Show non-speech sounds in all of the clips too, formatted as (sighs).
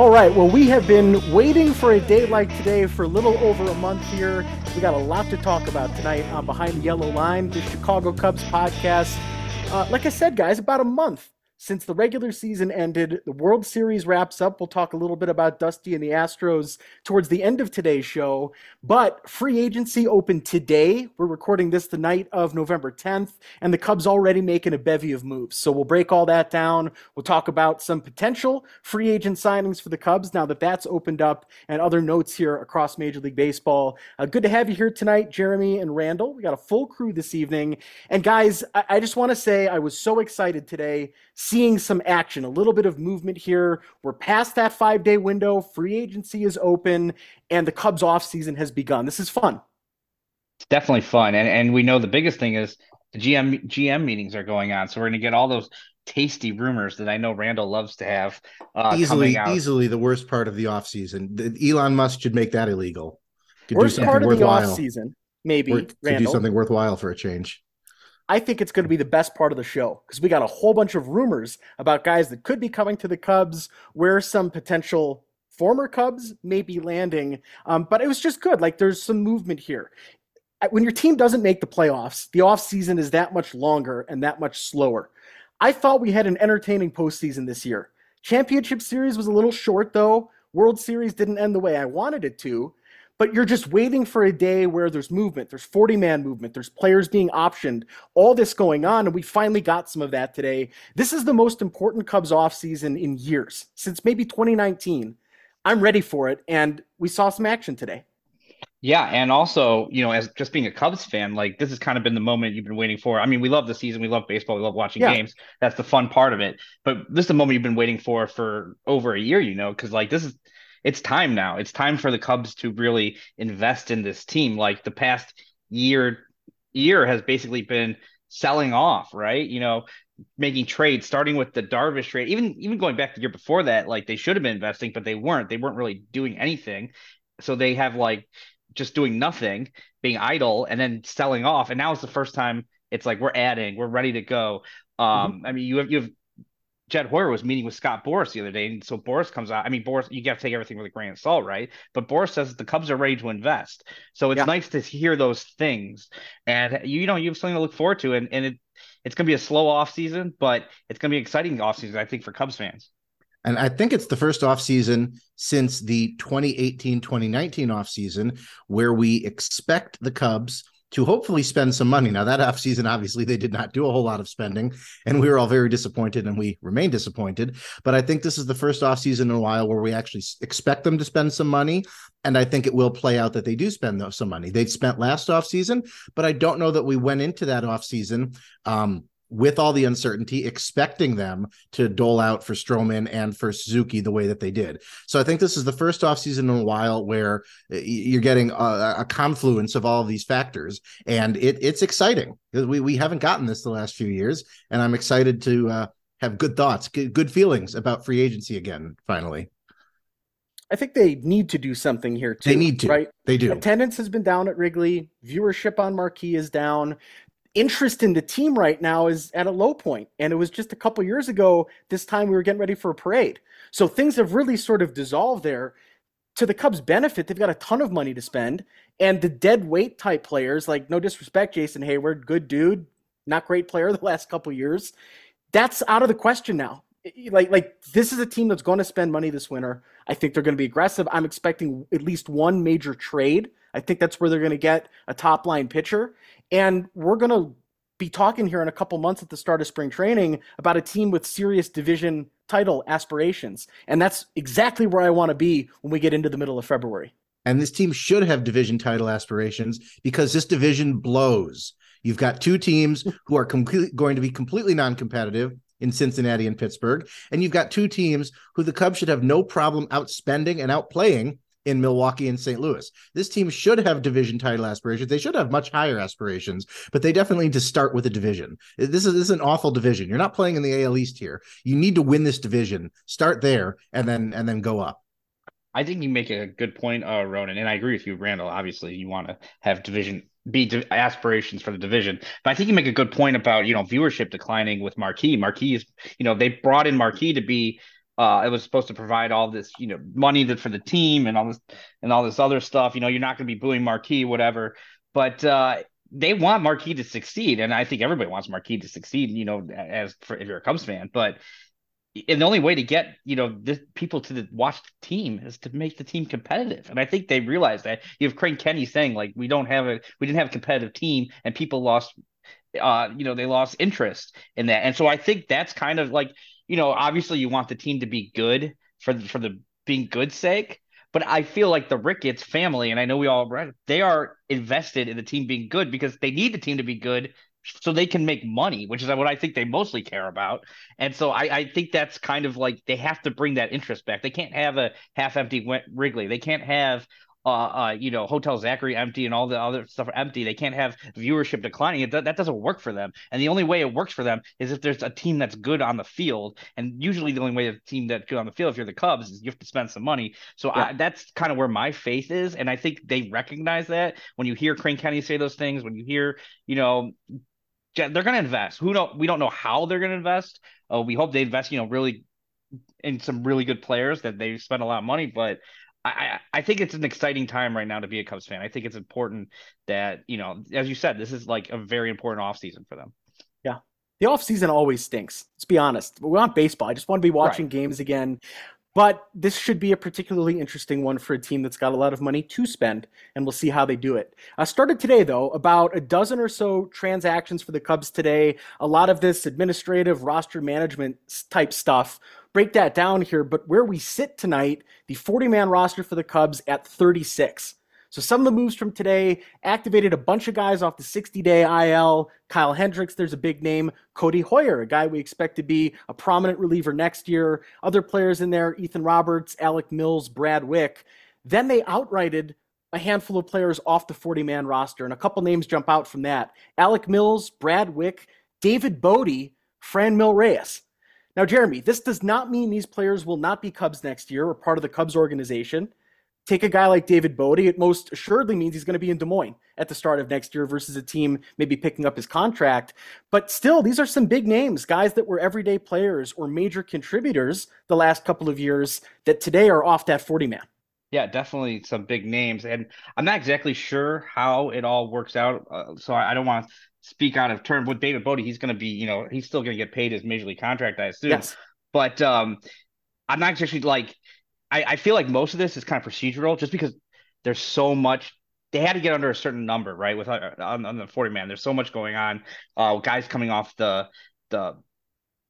All right, well, we have been waiting for a day like today for a little over a month here. We got a lot to talk about tonight on Behind the Yellow Line, the Chicago Cubs podcast. Uh, like I said, guys, about a month since the regular season ended, the World Series wraps up. We'll talk a little bit about Dusty and the Astros towards the end of today's show. But free agency opened today. We're recording this the night of November 10th, and the Cubs already making a bevy of moves. So we'll break all that down. We'll talk about some potential free agent signings for the Cubs now that that's opened up, and other notes here across Major League Baseball. Uh, good to have you here tonight, Jeremy and Randall. We got a full crew this evening. And guys, I, I just want to say I was so excited today seeing some action, a little bit of movement here. We're past that five day window. Free agency is open, and the Cubs offseason has begun. This is fun. It's definitely fun. And and we know the biggest thing is the GM GM meetings are going on. So we're gonna get all those tasty rumors that I know Randall loves to have. Uh, easily, easily the worst part of the offseason. Elon Musk should make that illegal. Could worst part of worthwhile. the offseason, maybe. Or, to do something worthwhile for a change. I think it's going to be the best part of the show because we got a whole bunch of rumors about guys that could be coming to the Cubs, where some potential former Cubs may be landing. Um, but it was just good. Like there's some movement here. When your team doesn't make the playoffs, the offseason is that much longer and that much slower. I thought we had an entertaining postseason this year. Championship Series was a little short, though. World Series didn't end the way I wanted it to but you're just waiting for a day where there's movement, there's 40 man movement, there's players being optioned, all this going on. And we finally got some of that today. This is the most important Cubs offseason in years, since maybe 2019. I'm ready for it. And we saw some action today. Yeah, and also, you know, as just being a Cubs fan, like this has kind of been the moment you've been waiting for. I mean, we love the season, we love baseball, we love watching yeah. games. That's the fun part of it. But this is the moment you've been waiting for for over a year, you know, because like this is it's time now. It's time for the Cubs to really invest in this team. Like the past year year has basically been selling off, right? You know, making trades, starting with the Darvish trade, even even going back the year before that, like they should have been investing, but they weren't. They weren't really doing anything. So they have like just doing nothing, being idle, and then selling off. And now it's the first time it's like we're adding, we're ready to go. Um, mm-hmm. I mean, you have you have Jed Hoyer was meeting with Scott Boras the other day, and so Boras comes out. I mean, Boras, you got to take everything with a grain of salt, right? But Boras says the Cubs are ready to invest, so it's yeah. nice to hear those things, and you know, you have something to look forward to, and and it it's going to be a slow off season, but it's going to be an exciting off season, I think, for Cubs fans. And I think it's the first off season since the 2018-2019 off season where we expect the Cubs to hopefully spend some money. Now, that offseason, obviously, they did not do a whole lot of spending, and we were all very disappointed, and we remain disappointed. But I think this is the first offseason in a while where we actually expect them to spend some money. And I think it will play out that they do spend some money. They spent last offseason, but I don't know that we went into that offseason um, with all the uncertainty, expecting them to dole out for Stroman and for Suzuki the way that they did. So I think this is the first offseason in a while where uh, you're getting a, a confluence of all of these factors, and it, it's exciting because we, we haven't gotten this the last few years, and I'm excited to uh, have good thoughts, good, good feelings about free agency again, finally. I think they need to do something here too. They need to, right? They do. Attendance has been down at Wrigley. Viewership on Marquee is down interest in the team right now is at a low point and it was just a couple years ago this time we were getting ready for a parade. So things have really sort of dissolved there. To the cubs benefit they've got a ton of money to spend and the dead weight type players like no disrespect jason Heyward, good dude not great player (laughs) the last couple years that's out of the question now. Like like this is a team that's going to spend money this winter. I think they're going to be aggressive. I'm expecting at least one major trade. I think that's where they're going to get a top line pitcher. And we're going to be talking here in a couple months at the start of spring training about a team with serious division title aspirations. And that's exactly where I want to be when we get into the middle of February. And this team should have division title aspirations because this division blows. You've got two teams who are going to be completely non-competitive in Cincinnati and Pittsburgh, and you've got two teams who the Cubs should have no problem outspending and outplaying in Milwaukee and St. Louis. This team should have division title aspirations. They should have much higher aspirations, but they definitely need to start with a division. This is, this is an awful division. You're not playing in the AL East here. You need to win this division. Start there and then and then go up. I think you make a good point, uh, Ronan, and I agree with you, Randall. Obviously, you want to have division be di- aspirations for the division, but I think you make a good point about you know viewership declining with Marquee. Marquee is you know they brought in Marquee to be uh, it was supposed to provide all this, you know, money for the team and all this and all this other stuff. You know, you're not going to be booing Marquee, whatever. But uh, they want Marquee to succeed, and I think everybody wants Marquee to succeed. You know, as for if you're a Cubs fan, but and the only way to get you know this, people to the, watch the team is to make the team competitive and i think they realize that you have crane kenney saying like we don't have a we didn't have a competitive team and people lost uh you know they lost interest in that and so i think that's kind of like you know, obviously you want the team to be good for for the being good sake, but I feel like the Ricketts family, and I know we all they are invested in the team being good because they need the team to be good so they can make money, which is what I think they mostly care about. And so I, I think that's kind of like they have to bring that interest back. They can't have a half empty Wrigley. They can't have uh, uh, you know, Hotel Zachary empty and all the other stuff empty. They can't have viewership declining. It, that doesn't work for them. And the only way it works for them is if there's a team that's good on the field. And usually the only way a team that's good on the field, if you're the Cubs, is you have to spend some money. So yeah. I, that's kind of where my faith is. And I think they recognize that when you hear Crane Kenney say those things, when you hear, you know, they're going to invest. Who know? We don't know how they're going to invest. Uh, we hope they invest, you know, really in some really good players that they spend a lot of money. But I, I think it's an exciting time right now to be a Cubs fan. I think it's important that, you know, as you said, this is like a very important offseason for them. Yeah. The offseason always stinks. Let's be honest. We want baseball. I just want to be watching right. games again. But this should be a particularly interesting one for a team that's got a lot of money to spend, and we'll see how they do it. I started today, though, about a dozen or so transactions for the Cubs today. A lot of this administrative roster management type stuff break that down here, but where we sit tonight, the 40 man roster for the Cubs at 36. So some of the moves from today activated a bunch of guys off the 60 day IL. Kyle Hendricks, there's a big name. Codi Heuer, a guy we expect to be a prominent reliever next year. Other players in there, Ethan Roberts, Alec Mills, Brad Wieck. Then they outrighted a handful of players off the 40 man roster, and a couple names jump out from that. Alec Mills, Brad Wieck, David Bote, Franmil Reyes. Now, Jeremy, this does not mean these players will not be Cubs next year or part of the Cubs organization. Take a guy like David Bote, it most assuredly means he's going to be in Des Moines at the start of next year versus a team maybe picking up his contract. But still, these are some big names, guys that were everyday players or major contributors the last couple of years that today are off that 40 man. Yeah, definitely some big names. And I'm not exactly sure how it all works out. Uh, so I, I don't want to speak out of turn with David Bote. He's going to be, you know, he's still going to get paid his major league contract, I assume. Yes. But um, I'm not actually like, I, I feel like most of this is kind of procedural just because there's so much. They had to get under a certain number, right? With uh, on, on the 40 man, there's so much going on. Uh, guys coming off the the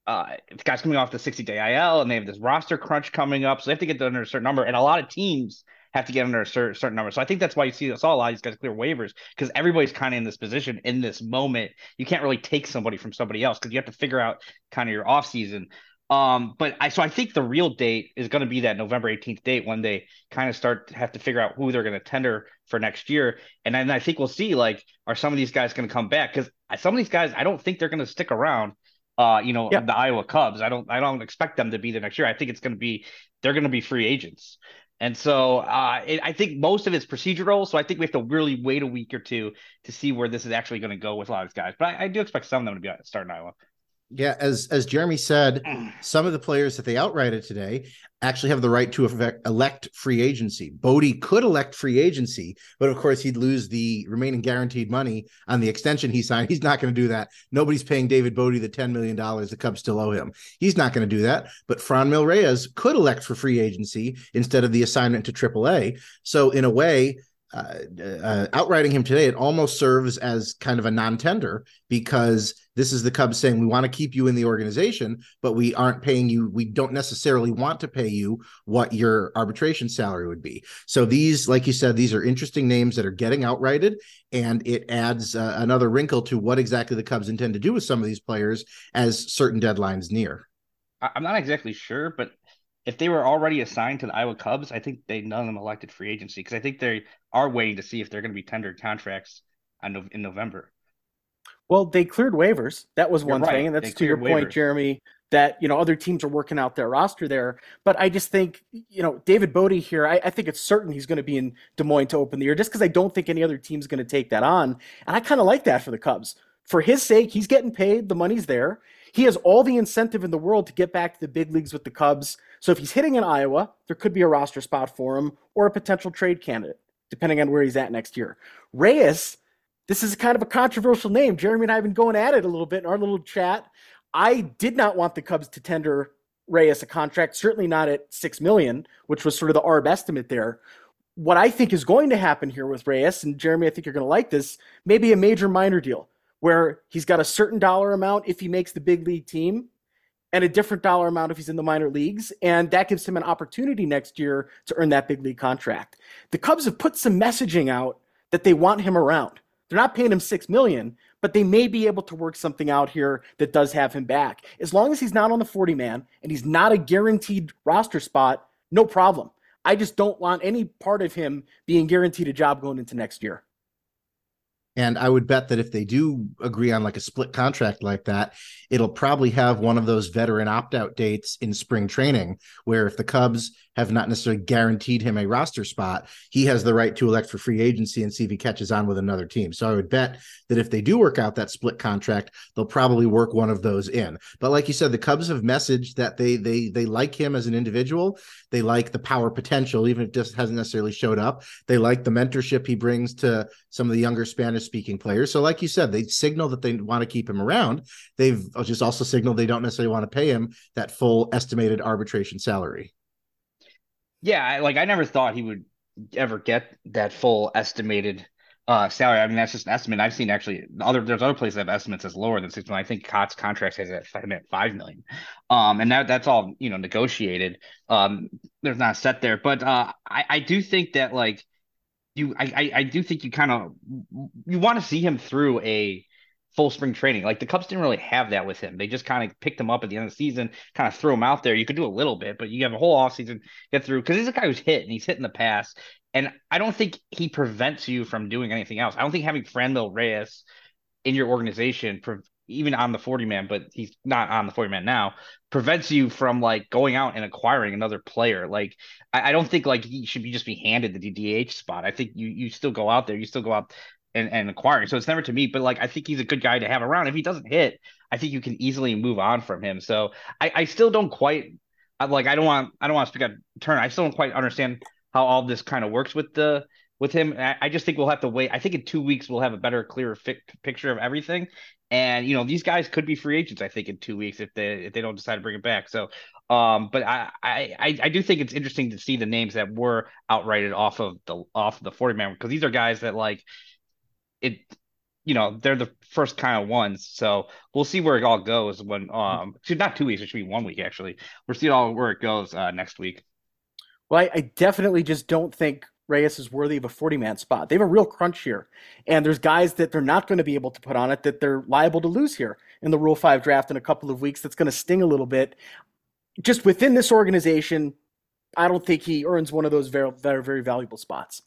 uh, guys coming off the 60 day IL, and they have this roster crunch coming up, so they have to get under a certain number. And a lot of teams have to get under a certain, number. So I think that's why you see saw a lot of these guys clear waivers because everybody's kind of in this position in this moment. You can't really take somebody from somebody else because you have to figure out kind of your off season. Um, but I so I think the real date is going to be that November 18th date when they kind of start to have to figure out who they're going to tender for next year. And then I think we'll see like are some of these guys going to come back because some of these guys I don't think they're going to stick around. Uh, you know, the Iowa Cubs. I don't I don't expect them to be there next year. I think it's going to be they're going to be free agents. And so uh, it, I think most of it's procedural. So I think we have to really wait a week or two to see where this is actually going to go with a lot of these guys. But I, I do expect some of them to be starting Iowa. Yeah, as as Jeremy said, (sighs) some of the players that they outrighted today actually have the right to elect free agency. Bote could elect free agency, but of course he'd lose the remaining guaranteed money on the extension he signed. (laughs) He's not going to do that. Nobody's paying David Bote the ten million dollars the Cubs still owe him. He's not going to do that. But Franmil Reyes could elect for free agency instead of the assignment to AAA. So in a way, uh, uh, outrighting him today, it almost serves as kind of a non-tender because this is the Cubs saying we want to keep you in the organization, but we aren't paying you. We don't necessarily want to pay you what your arbitration salary would be. So these, like you said, these are interesting names that are getting outrighted, and it adds uh, another wrinkle to what exactly the Cubs intend to do with some of these players as certain deadlines near. I'm not exactly sure, but if they were already assigned to the Iowa Cubs, I think they none of them elected free agency because I think they are waiting to see if they're going to be tendered contracts on, in November. Well, they cleared waivers. That was one right. thing, and that's to your waivers. point, Jeremy. That you know other teams are working out their roster there, but I just think you know David Bote here. I, I think it's certain he's going to be in Des Moines to open the year, just because I don't think any other team's going to take that on, and I kind of like that for the Cubs. For his sake, he's getting paid. The money's there He has all the incentive in the world to get back to the big leagues with the Cubs. So if he's hitting in Iowa, there could be a roster spot for him or a potential trade candidate, depending on where he's at next year. Reyes, this is kind of a controversial name. Jeremy and I have been going at it a little bit in our little chat. I did not want the Cubs to tender Reyes a contract, certainly not at six million, which was sort of the ARB estimate there. What I think is going to happen here with Reyes, and Jeremy, I think you're going to like this, maybe a major minor deal where he's got a certain dollar amount if he makes the big league team and a different dollar amount if he's in the minor leagues. And that gives him an opportunity next year to earn that big league contract. The Cubs have put some messaging out that they want him around. They're not paying him six million, but they may be able to work something out here that does have him back. As long as he's not on the 40 man and he's not a guaranteed roster spot, no problem. I just don't want any part of him being guaranteed a job going into next year. And I would bet that if they do agree on like a split contract like that, it'll probably have one of those veteran opt out dates in spring training, where if the Cubs have not necessarily guaranteed him a roster spot, he has the right to elect for free agency and see if he catches on with another team. So I would bet that if they do work out that split contract, they'll probably work one of those in. But like you said, the Cubs have messaged that they they they like him as an individual. They like the power potential, even if it just hasn't necessarily showed up. They like the mentorship he brings to some of the younger Spanish speaking players. So, like you said, they signal that they want to keep him around. They've just also signaled they don't necessarily want to pay him that full estimated arbitration salary. Yeah, like I never thought he would ever get that full estimated uh, salary. I mean, that's just an estimate. I've seen actually other there's other places that have estimates as lower than six million. I think Cot's contract has it at five million. Um, and that that's all you know negotiated. Um, there's not set there, but uh, I I do think that like you I I, I do think you kind of you want to see him through a full spring training. Like the Cubs didn't really have that with him. They just kind of picked him up at the end of the season, kind of threw him out there. You could do a little bit, but you have a whole offseason get through because he's a guy who's hit and he's hit in the past. And I don't think he prevents you from doing anything else. I don't think having Franmil Reyes in your organization, even on the 40 man, but he's not on the 40 man now, prevents you from like going out and acquiring another player. Like I, I don't think like he should be just be handed the DH spot. I think you you still go out there, you still go out and, and acquiring. So it's never to me, but like I think he's a good guy to have around. If he doesn't hit, I think you can easily move on from him. So I, I still don't quite like I don't want I don't want to speak out turn. I still don't quite understand how all this kind of works with the with him. I, I just think we'll have to wait. I think in two weeks we'll have a better, clearer fi- picture of everything. And you know these guys could be free agents. I think in two weeks if they if they don't decide to bring it back. So um, but I, I I do think it's interesting to see the names that were outrighted off of the off of the 40 man because these are guys that like it you know they're the first kind of ones so we'll see where it all goes when um not two weeks it should be one week actually we'll see all where it goes uh next week well I, I definitely just don't think Reyes is worthy of a 40 man spot. They have a real crunch here. And there's guys that they're not going to be able to put on it that they're liable to lose here in the Rule 5 draft in a couple of weeks. That's going to sting a little bit. Just within this organization, I don't think he earns one of those very, very, very valuable spots.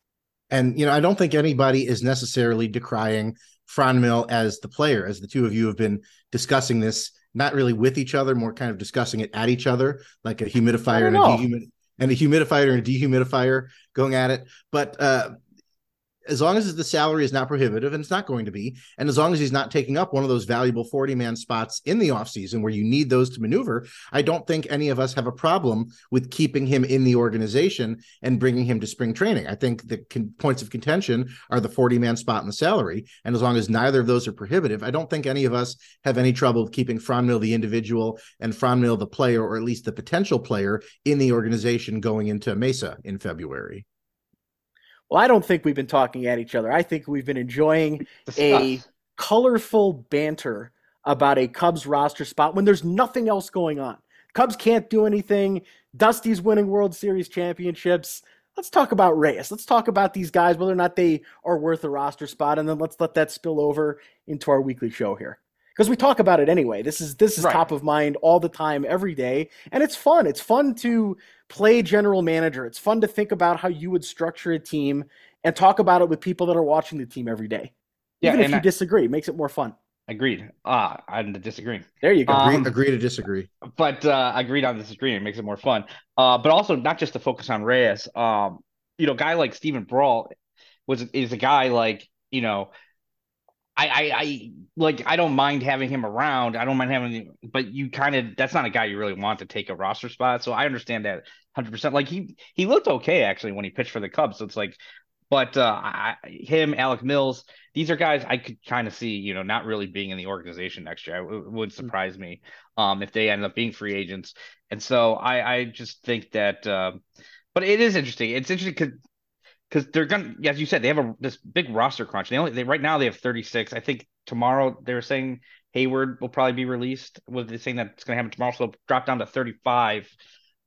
And you know, I don't think anybody is necessarily decrying Franmil as the player, as the two of you have been discussing this, not really with each other, more kind of discussing it at each other, like a humidifier and a dehumid and a humidifier and a dehumidifier going at it. But uh, as long as the salary is not prohibitive, and it's not going to be, and as long as he's not taking up one of those valuable 40 man spots in the offseason where you need those to maneuver, I don't think any of us have a problem with keeping him in the organization and bringing him to spring training. I think the con- points of contention are the 40 man spot and the salary. And as long as neither of those are prohibitive, I don't think any of us have any trouble keeping Franmil the individual and Franmil the player, or at least the potential player in the organization going into Mesa in February. Well, I don't think we've been talking at each other. I think we've been enjoying a colorful banter about a Cubs roster spot when there's nothing else going on. Cubs can't do anything. Dusty's winning World Series championships. Let's talk about Reyes. Let's talk about these guys, whether or not they are worth a roster spot, and then let's let that spill over into our weekly show here because we talk about it anyway. This is this is right. top of mind all the time, every day, and it's fun. It's fun to play general manager. It's fun to think about how you would structure a team and talk about it with people that are watching the team every day. Yeah, Even if you I, disagree, it makes it more fun. Agreed. Ah, I'm disagreeing. There you go. Um, agree, agree, to disagree. But uh, agreed on disagreeing. It makes it more fun. Uh, but also not just to focus on Reyes. Um, you know, guy like Steven Brault was is a guy like you know I, I, I like I don't mind having him around. I don't mind having, him, but you kind of that's not a guy you really want to take a roster spot. So I understand that 100. percent Like he he looked okay actually when he pitched for the Cubs. So it's like, but uh, I, him, Alec Mills, these are guys I could kind of see, you know, not really being in the organization next year. It would mm. surprise me um, if they end up being free agents. And so I I just think that. Uh, but it is interesting. It's interesting because because they're gonna, as you said, they have a this big roster crunch. They only they right now they have 36. I think tomorrow they're saying Heyward will probably be released. Was they saying that it's gonna happen tomorrow? So they'll drop down to 35.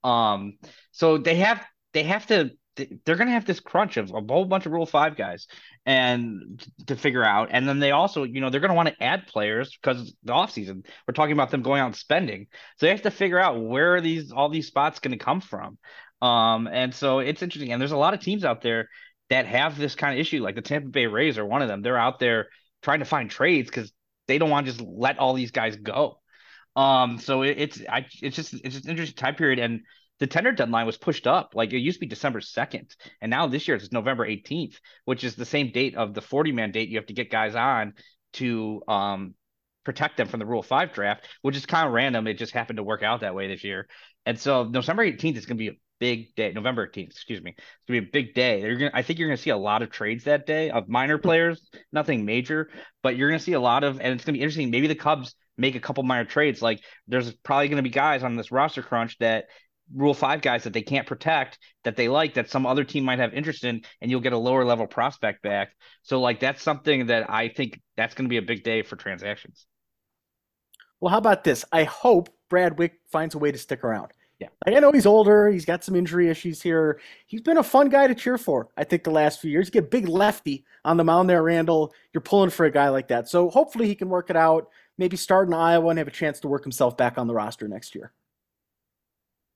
Um, so they have they have to they're to have this crunch of a whole bunch of Rule Five guys, and to figure out. And then they also, you know, they're to want to add players because the offseason. We're talking about them going out and spending, so they have to figure out where are these all these spots to come from. Um, and so it's interesting. And there's a lot of teams out there that have this kind of issue. Like the Tampa Bay Rays are one of them. They're out there trying to find trades because they don't want to just let all these guys go. Um, so it, it's I it's just it's just an interesting time period. And the tender deadline was pushed up. Like it used to be December 2nd. And now this year it's November 18th, which is the same date of the 40 man date you have to get guys on to um protect them from the Rule Five draft, which is kind of random. It just happened to work out that way this year. And so November 18th is going to be big day. November 18th, excuse me. It's gonna be a big day. You're gonna I think you're gonna see a lot of trades that day of minor hmm. players, nothing major, but you're gonna see a lot of and it's gonna be interesting. Maybe the Cubs make a couple minor trades. Like there's probably gonna be guys on this roster crunch that rule five guys that they can't protect that they like that some other team might have interest in and you'll get a lower level prospect back so like that's something that i think that's going to be a big day for transactions well how about this i hope brad wieck finds a way to stick around yeah. I know he's older, he's got some injury issues here. He's been a fun guy to cheer for, I think, the last few years. You get big lefty on the mound there, Randall. You're pulling for a guy like that. So hopefully he can work it out, maybe start in Iowa and have a chance to work himself back on the roster next year.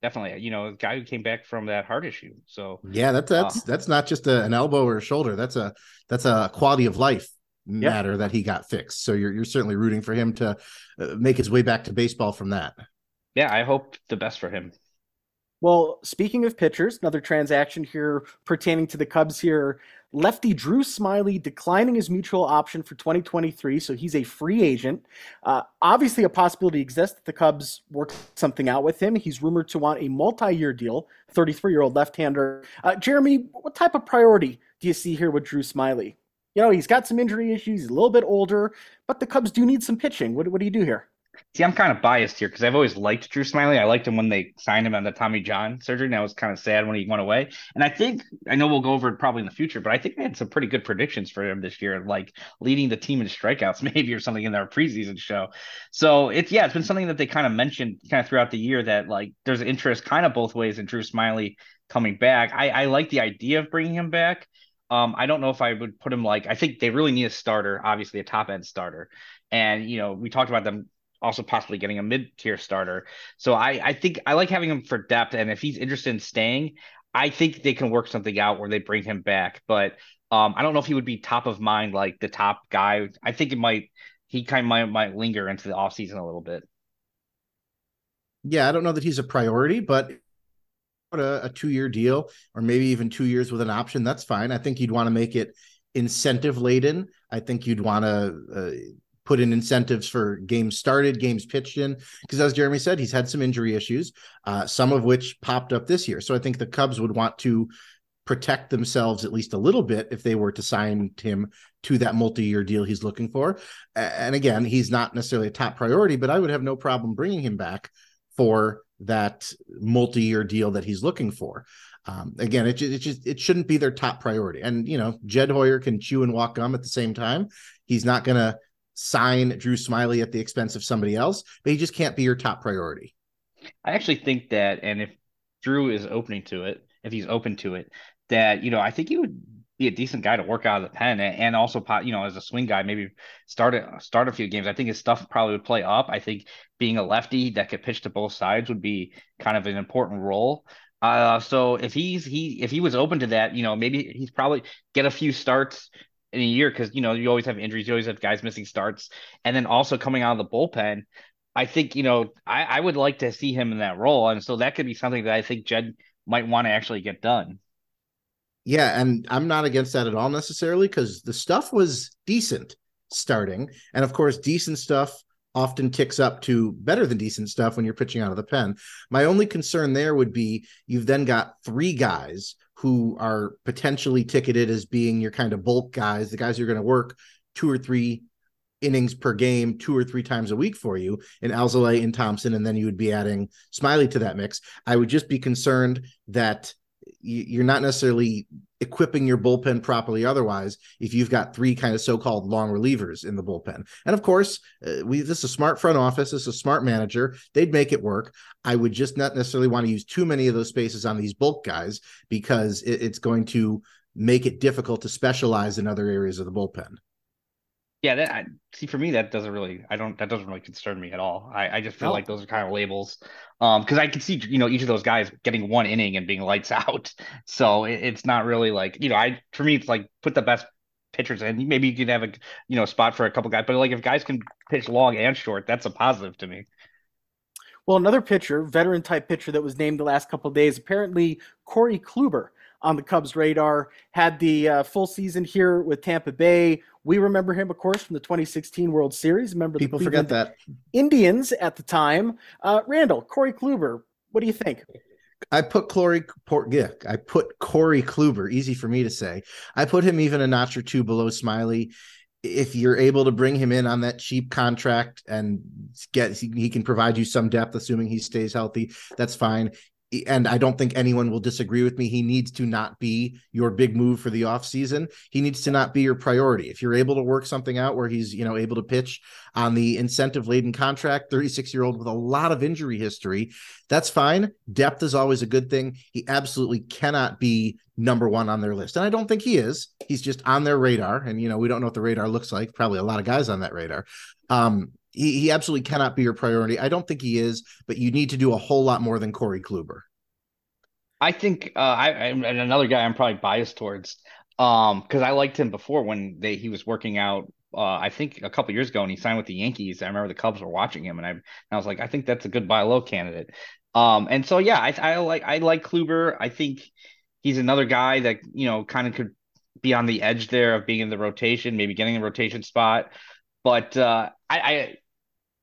Definitely. You know, a guy who came back from that heart issue. So Yeah, that's that's uh, that's not just a, an elbow or a shoulder. That's a that's a quality of life matter that he got fixed. So you're you're certainly rooting for him to uh, make his way back to baseball from that yeah, I hope the best for him. Well, speaking of pitchers, another transaction here pertaining to the Cubs here. Lefty Drew Smiley declining his mutual option for 2023, so he's a free agent. Uh, obviously, a possibility exists that the Cubs work something out with him. He's rumored to want a multi year deal, 33 year old left hander. Uh, Jeremy, what type of priority do you see here with Drew Smiley? You know, he's got some injury issues, he's a little bit older, but the Cubs do need some pitching. What, what do you do here? See, I'm kind of biased here because I've always liked Drew Smiley. I liked him when they signed him on the Tommy John surgery, and I was kind of sad when he went away. And I think I know we'll go over it probably in the future, but I think they had some pretty good predictions for him this year, like leading the team in strikeouts, (laughs) maybe or something in their preseason show. So it's yeah, it's been something that they kind of mentioned kind of throughout the year that like there's interest kind of both ways in Drew Smiley coming back. I, I like the idea of bringing him back. Um, I don't know if I would put him like I think they really need a starter, obviously a top end starter. And you know, we talked about them also possibly getting a mid tier starter. So I, I think I like having him for depth. And if he's interested in staying, I think they can work something out where they bring him back. But um, I don't know if he would be top of mind, like the top guy. I think it might, he kind of might, might linger into the offseason a little bit. Yeah, I don't know that he's a priority, but a, a two year deal or maybe even two years with an option, that's fine. I think you'd want to make it incentive laden. I think you'd want to uh, put in incentives for games started, games pitched in. Because as Jeremy said, he's had some injury issues, uh, some of which popped up this year. So I think the Cubs would want to protect themselves at least a little bit if they were to sign him to that multi-year deal he's looking for. And again, he's not necessarily a top priority, but I would have no problem bringing him back for that multi-year deal that he's looking for. Um, again, it, it just it shouldn't be their top priority. And you know, Jed Hoyer can chew and walk gum at the same time. He's not going to sign Drew Smiley at the expense of somebody else, but he just can't be your top priority. I actually think that, and if Drew is opening to it, if he's open to it, that you know, I think he would be a decent guy to work out of the pen, and also, you know, as a swing guy, maybe start a start a few games. I think his stuff probably would play up. I think being a lefty that could pitch to both sides would be kind of an important role. Uh, so if he's he if he was open to that, you know, maybe he's probably get a few starts in a year because you know you always have injuries, you always have guys missing starts, and then also coming out of the bullpen. I think you know I, I would like to see him in that role, and so that could be something that I think Jed might want to actually get done. Yeah, and I'm not against that at all necessarily because the stuff was decent starting. And of course, decent stuff often ticks up to better than decent stuff when you're pitching out of the pen. My only concern there would be you've then got three guys who are potentially ticketed as being your kind of bulk guys, the guys who are going to work two or three innings per game two or three times a week for you in Alzolay and Thompson, and then you would be adding Smiley to that mix. I would just be concerned that you're not necessarily equipping your bullpen properly otherwise if you've got three kind of so-called long relievers in the bullpen. And of course uh, we this is a smart front office this is a smart manager they'd make it work. I would just not necessarily want to use too many of those spaces on these bulk guys because it, it's going to make it difficult to specialize in other areas of the bullpen yeah, that I, see for me that doesn't really I don't that doesn't really concern me at all. I, I just feel like those are kind of labels. Um, because I can see you know each of those guys getting one inning and being lights (laughs) out. So it, it's not really like you know I for me it's like put the best pitchers in. Maybe you could have a you know spot for a couple guys, but like if guys can pitch long and short, that's a positive to me. Well, another pitcher, veteran type pitcher that was named the last couple days, apparently Corey Kluber on the Cubs' radar. Had the uh, full season here with Tampa Bay. We remember him, of course, from the 2016 World Series. Remember people forget that Indians at the time. Uh, Randall, Corey Kluber, what do you think? I put Corey, yeah, I put Corey Kluber. Easy for me to say. I put him even a notch or two below Smiley. If you're able to bring him in on that cheap contract and get, he can provide you some depth, assuming he stays healthy. That's fine and I don't think anyone will disagree with me. He needs to not be your big move for the offseason. He needs to not be your priority. If you're able to work something out where he's, you know, able to pitch on the incentive laden contract, 36 year old with a lot of injury history, that's fine. Depth is always a good thing. He absolutely cannot be number one on their list. And I don't think he is. He's just on their radar. And, you know, we don't know what the radar looks like. Probably a lot of guys on that radar. Um, he, he absolutely cannot be your priority. I don't think he is, but you need to do a whole lot more than Corey Kluber. I think uh, I and another guy I'm probably biased towards um because I liked him before when they he was working out uh, I think a couple years ago and he signed with the Yankees. I remember the Cubs were watching him and I and I was like I think that's a good buy low candidate. Um and so yeah I I like I like Kluber. I think he's another guy that you know kind of could be on the edge there of being in the rotation, maybe getting a rotation spot. But uh, I, I,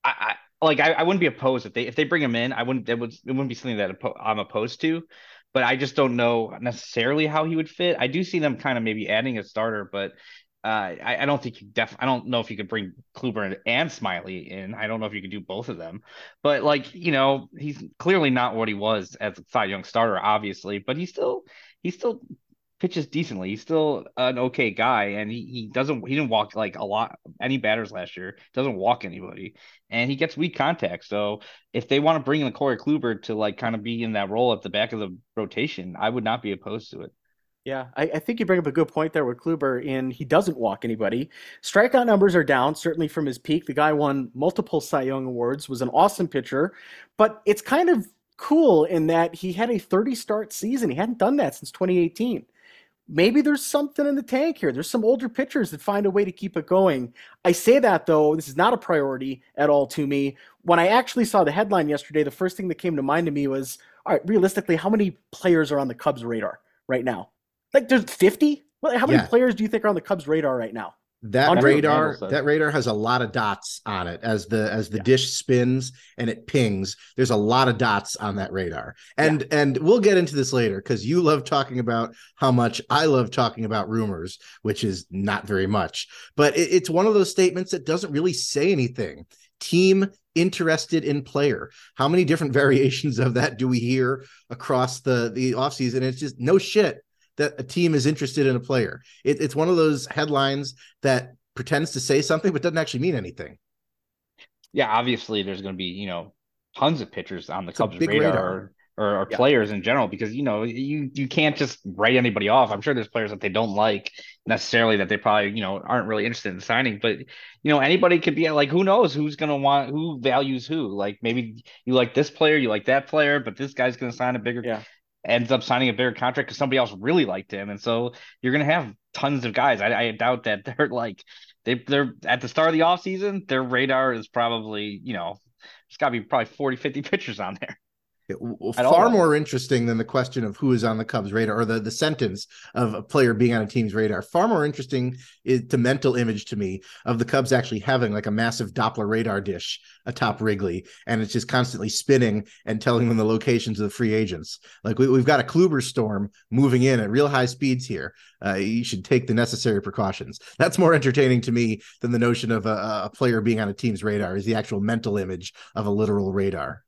I, like I, I wouldn't be opposed if they if they bring him in. I wouldn't. It would it wouldn't be something that I'm opposed to. But I just don't know necessarily how he would fit. I do see them kind of maybe adding a starter, but uh, I, I, don't think you def. I don't know if you could bring Kluber and Smiley in. I don't know if you could do both of them. But like you know, he's clearly not what he was as a Cy Young starter, obviously. But he's still he's still pitches decently. He's still an okay guy, and he, he doesn't he didn't walk like a lot any batters last year. Doesn't walk anybody, and he gets weak contact. So if they want to bring in Corey Kluber to like kind of be in that role at the back of the rotation, I would not be opposed to it. Yeah, I, I, think you bring up a good point there with Kluber, and he doesn't walk anybody. Strikeout numbers are down, certainly from his peak. The guy won multiple Cy Young awards, was an awesome pitcher, but it's kind of cool in that he had a 30 start season. He hadn't done that since 2018 maybe there's something in the tank here. There's some older pitchers that find a way to keep it going. I say that though, this is not a priority at all to me. When I actually saw the headline yesterday, the first thing that came to mind to me was, all right, realistically, how many players are on the Cubs radar right now? Like there's 50? Well, how many yeah. players do you think are on the Cubs radar right now? That radar, that radar has a lot of dots on it as the as the yeah. dish spins and it pings. There's a lot of dots on that radar, and and we'll get into this later because you love talking about how much I love talking about rumors, which is not very much. But it, it's one of those statements that doesn't really say anything. Team interested in player. How many different (laughs) variations of that do we hear across the the offseason? It's just no shit that a team is interested in a player. It, it's one of those headlines that pretends to say something but doesn't actually mean anything. Yeah, obviously there's going to be you know tons of pitchers on the it's Cubs radar, radar, or, or yeah. players in general because you know you you can't just write anybody off. I'm sure there's players that they don't like necessarily that they probably you know aren't really interested in signing, but you know anybody could be like who knows who's going to want who values who. Like maybe you like this player, you like that player, but this guy's going to sign a bigger. Yeah ends up signing a bigger contract because somebody else really liked him, and so you're gonna have tons of guys. I, I doubt that (laughs) they're like they they're at the start of the off season. Their radar is probably you know it's got to be probably 40, 50 (laughs) pitchers on there. It, far more interesting than the question of who is on the Cubs radar or the, the sentence of a player being on a team's radar. Far more interesting is the mental image to me of the Cubs actually having like a massive Doppler radar dish atop Wrigley, and it's just constantly spinning and telling them the locations of the free agents. Like we, have got a Kluber storm moving in at real high speeds here. Uh, you should take the necessary precautions. That's more entertaining to me than the notion of a, a player being on a team's radar. Is the actual mental image of a literal radar.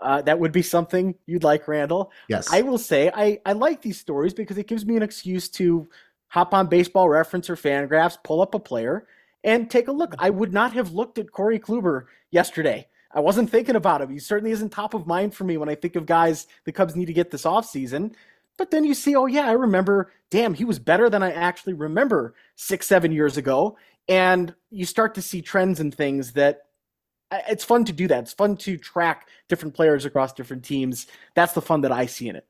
Uh, that would be something you'd like, Randall. Yes. I will say I, I like these stories because it gives me an excuse to hop on baseball reference or fangraphs, pull up a player, and take a look. I would not have looked at Corey Kluber yesterday. I wasn't thinking about him. He certainly isn't top of mind for me when I think of guys the Cubs need to get this offseason. But then you see, oh, yeah, I remember, damn, he was better than I actually remember six, seven years ago. And you start to see trends and things that it's fun to do that. It's fun to track different players across different teams. That's the fun that I see in it.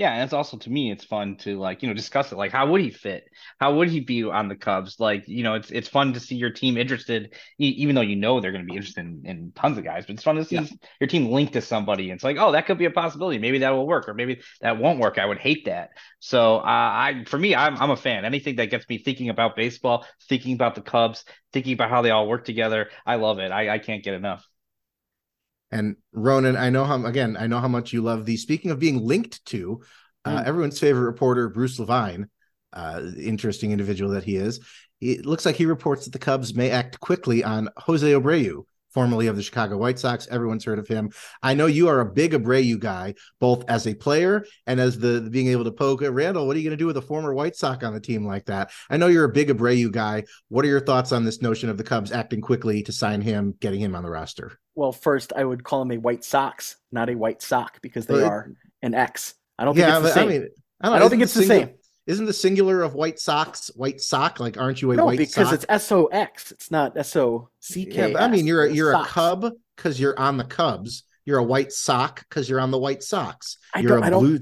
Yeah, and it's also to me, it's fun to like you know discuss it. Like, how would he fit? How would he be on the Cubs? Like, you know, it's it's fun to see your team interested, even though you know they're going to be interested in, in, tons of guys. But it's fun to see yeah. your team linked to somebody. And it's like, oh, that could be a possibility. Maybe that will work, or maybe that won't work. I would hate that. So, uh, I for me, I'm I'm a fan. Anything that gets me thinking about baseball, thinking about the Cubs, thinking about how they all work together, I love it. I I can't get enough. And Ronan, I know how again, I know how much you love these. Speaking of being linked to, uh, mm. everyone's favorite reporter, Bruce Levine, uh, interesting individual that he is. It looks like he reports that the Cubs may act quickly on Jose Abreu, formerly of the Chicago White Sox. Everyone's heard of him. I know you are a big Abreu guy, both as a player and as the, the being able to poke at Randall. What are you going to do with a former White Sox on the team like that? I know you're a big Abreu guy. What are your thoughts on this notion of the Cubs acting quickly to sign him, getting him on the roster? Well, first, I would call him a White Sox, not a White Sock, because they are an X. I don't think yeah, it's the same. I, mean, I don't, I don't think it's the, single, same. Isn't the singular of White socks White Sock? Like, aren't you a no, White because sock? it's S O X. It's not S O C K. I mean, you're a, you're a Cub because you're on the Cubs. You're a White Sock because you're on the White Sox. You're a blue.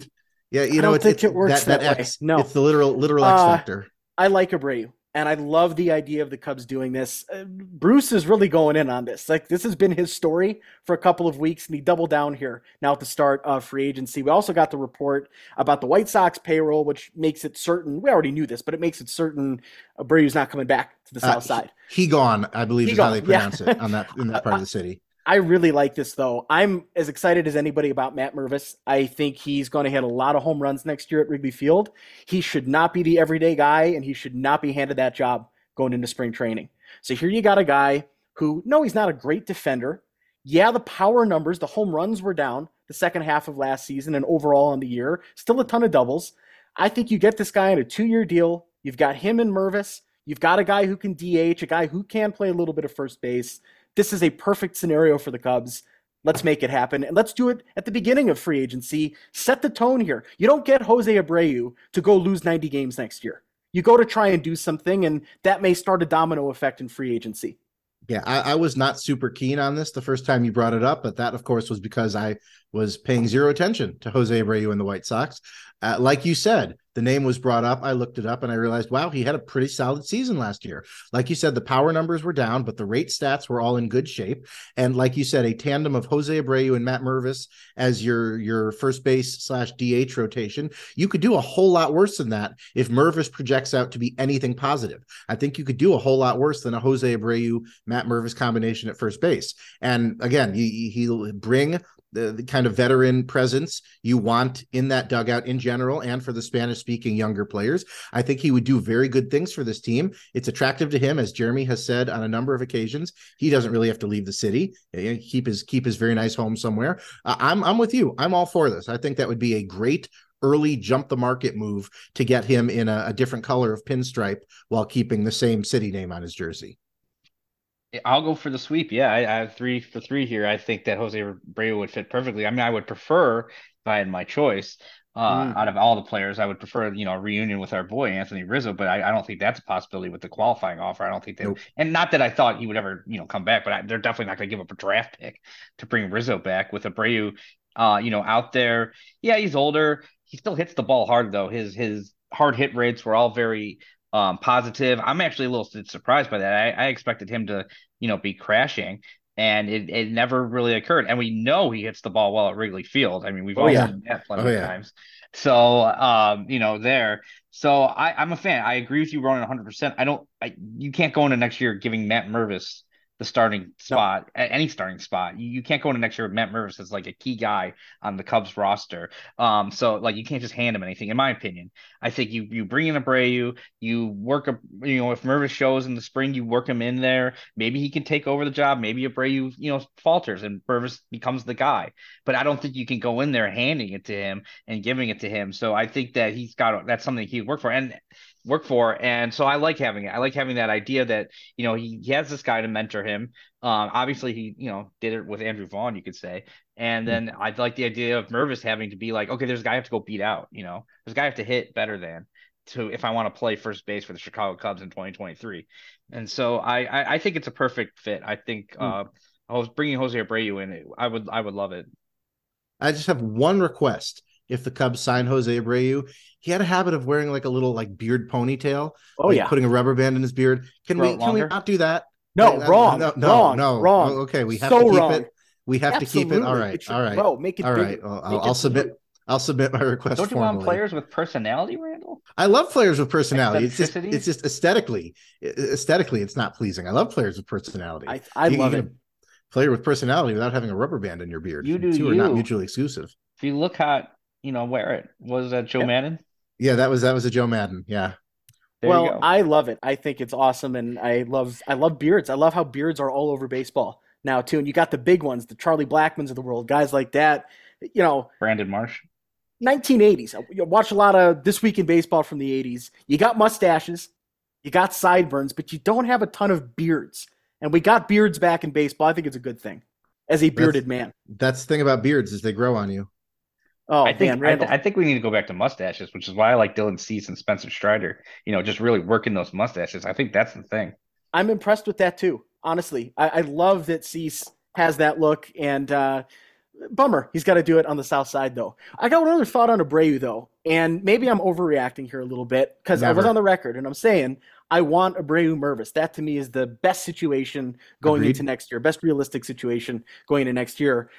Yeah, you know, it's, it's, it works that, that, that X. No, it's the literal literal X uh, factor. I like Abreu and I love the idea of the Cubs doing this. Uh, Bruce is really going in on this. Like this has been his story for a couple of weeks, and he doubled down here now at the start of free agency. We also got the report about the White Sox payroll, which makes it certain. We already knew this, but it makes it certain Abreu's not coming back to the uh, South Side. He, he gone, I believe, he is gone. how they pronounce yeah. it on that in that (laughs) part of the city. I really like this though. I'm as excited as anybody about Matt Mervis. I think he's going to hit a lot of home runs next year at Wrigley Field. He should not be the everyday guy, and he should not be handed that job going into spring training. So here you got a guy who, no, he's not a great defender. Yeah, the power numbers, the home runs were down the second half of last season and overall on the year. Still a ton of doubles. I think you get this guy on a two year deal. You've got him and Mervis. You've got a guy who can DH, a guy who can play a little bit of first base. This is a perfect scenario for the Cubs. Let's make it happen. And let's do it at the beginning of free agency. Set the tone here. You don't get Jose Abreu to go lose 90 games next year. You go to try and do something, and that may start a domino effect in free agency. Yeah, I, I, was not super keen on this the first time you brought it up, but that, of course, was because I was paying zero attention to Jose Abreu and the White Sox. Uh, like you said, the name was brought up. I looked it up and I realized, wow, he had a pretty solid season last year. Like you said, the power numbers were down, but the rate stats were all in good shape. And like you said, a tandem of Jose Abreu and Matt Mervis as your your first base slash DH rotation, you could do a whole lot worse than that if Mervis projects out to be anything positive. I think you could do a whole lot worse than a Jose Abreu Matt Mervis combination at first base. And again, he, he'll bring the, the, kind of veteran presence you want in that dugout in general and for the Spanish speaking younger players. I think he would do very good things for this team. It's attractive to him, as Jeremy has said on a number of occasions. He doesn't really have to leave the city, keep his keep his very nice home somewhere. Uh, I'm I'm with you. I'm all for this. I think that would be a great early jump the market move to get him in a, a different color of pinstripe while keeping the same city name on his jersey. I'll go for the sweep. Yeah, I, I, have three for three here. I think that Jose Abreu would fit perfectly. I mean, I would prefer if I had my choice. Uh, mm. Out of all the players, I would prefer you know a reunion with our boy Anthony Rizzo, but I, I don't think that's a possibility with the qualifying offer. I don't think that, nope. and not that I thought he would ever you know come back, but I, they're definitely not going to give up a draft pick to bring Rizzo back with Abreu. Uh, you know, out there, yeah, he's older. He still hits the ball hard though. His his hard hit rates were all very um, positive. I'm actually a little surprised by that. I, I expected him to, you know, be crashing. and it, it never really occurred. And we know he hits the ball well at Wrigley Field. I mean, we've oh, all yeah. seen that plenty oh, of yeah. times. So, um, you know, there. So I, I'm a fan. I agree with you, Ronan, 100. percent I don't. I, you can't go into next year giving Matt Mervis the starting spot, no. any starting spot. You, you can't go into next year with Matt Mervis as like a key guy on the Cubs roster. Um, so like you can't just hand him anything, in my opinion. I think you you bring in Abreu, you work a you know if Mervis shows in the spring, you work him in there. Maybe he can take over the job. Maybe Abreu you know falters and Mervis becomes the guy. But I don't think you can go in there handing it to him and giving it to him. So I think that he's got that's something he work for. And work for. And so I like having it. I like having that idea that, you know, he, he has this guy to mentor him. Um, obviously he, you know, did it with Andrew Vaughn, you could say. And then mm-hmm. I'd like the idea of Mervis having to be like, okay, there's a guy I have to go beat out, you know, there's a guy I have to hit better than to if I want to play first base for the Chicago Cubs in 2023. And so I, I, I think it's a perfect fit. I think mm. uh I was bringing Jose Abreu in. I would I would love it. I just have one request if the Cubs sign Jose Abreu. He had a habit of wearing like a little like beard ponytail. Oh like yeah, putting a rubber band in his beard. Can we can we not do that? No, like, wrong. No, no, wrong, no, wrong. Oh, okay, we have so to keep wrong. it. We have Absolutely. to keep it. All right, all right. Bro, make it. All right, well, I'll, I'll submit. I'll submit my request. Don't you formally. want players with personality, Randall? I love players with personality. It's just, it's just aesthetically, aesthetically, it's not pleasing. I love players with personality. I, I you, love you it. Player with personality without having a rubber band in your beard. You do. Two you. are not mutually exclusive. If you look hot, you know, wear it. Was that Joe Maddon? Yeah, that was that was a Joe Maddon. Yeah. There well, I love it. I think it's awesome, and I love I love beards. I love how beards are all over baseball now too. And you got the big ones, the Charlie Blackmons of the world, guys like that. You know, Brandon Marsh. 1980s. You watch a lot of this week in baseball from the 80s. You got mustaches, you got sideburns, but you don't have a ton of beards. And we got beards back in baseball. I think it's a good thing as a bearded that's, man. That's the thing about beards is they grow on you. Oh, I think I, I, think we need to go back to mustaches, which is why I like Dylan Cease and Spencer Strider. You know, just really working those mustaches. I think that's the thing. I'm impressed with that too. Honestly, I, I love that Cease has that look, and uh, bummer he's got to do it on the south side though. I got another thought on Abreu though, and maybe I'm overreacting here a little bit because I was on the record and I'm saying I want Abreu Mervis. That to me is the best situation going Agreed. into next year, best realistic situation going into next year.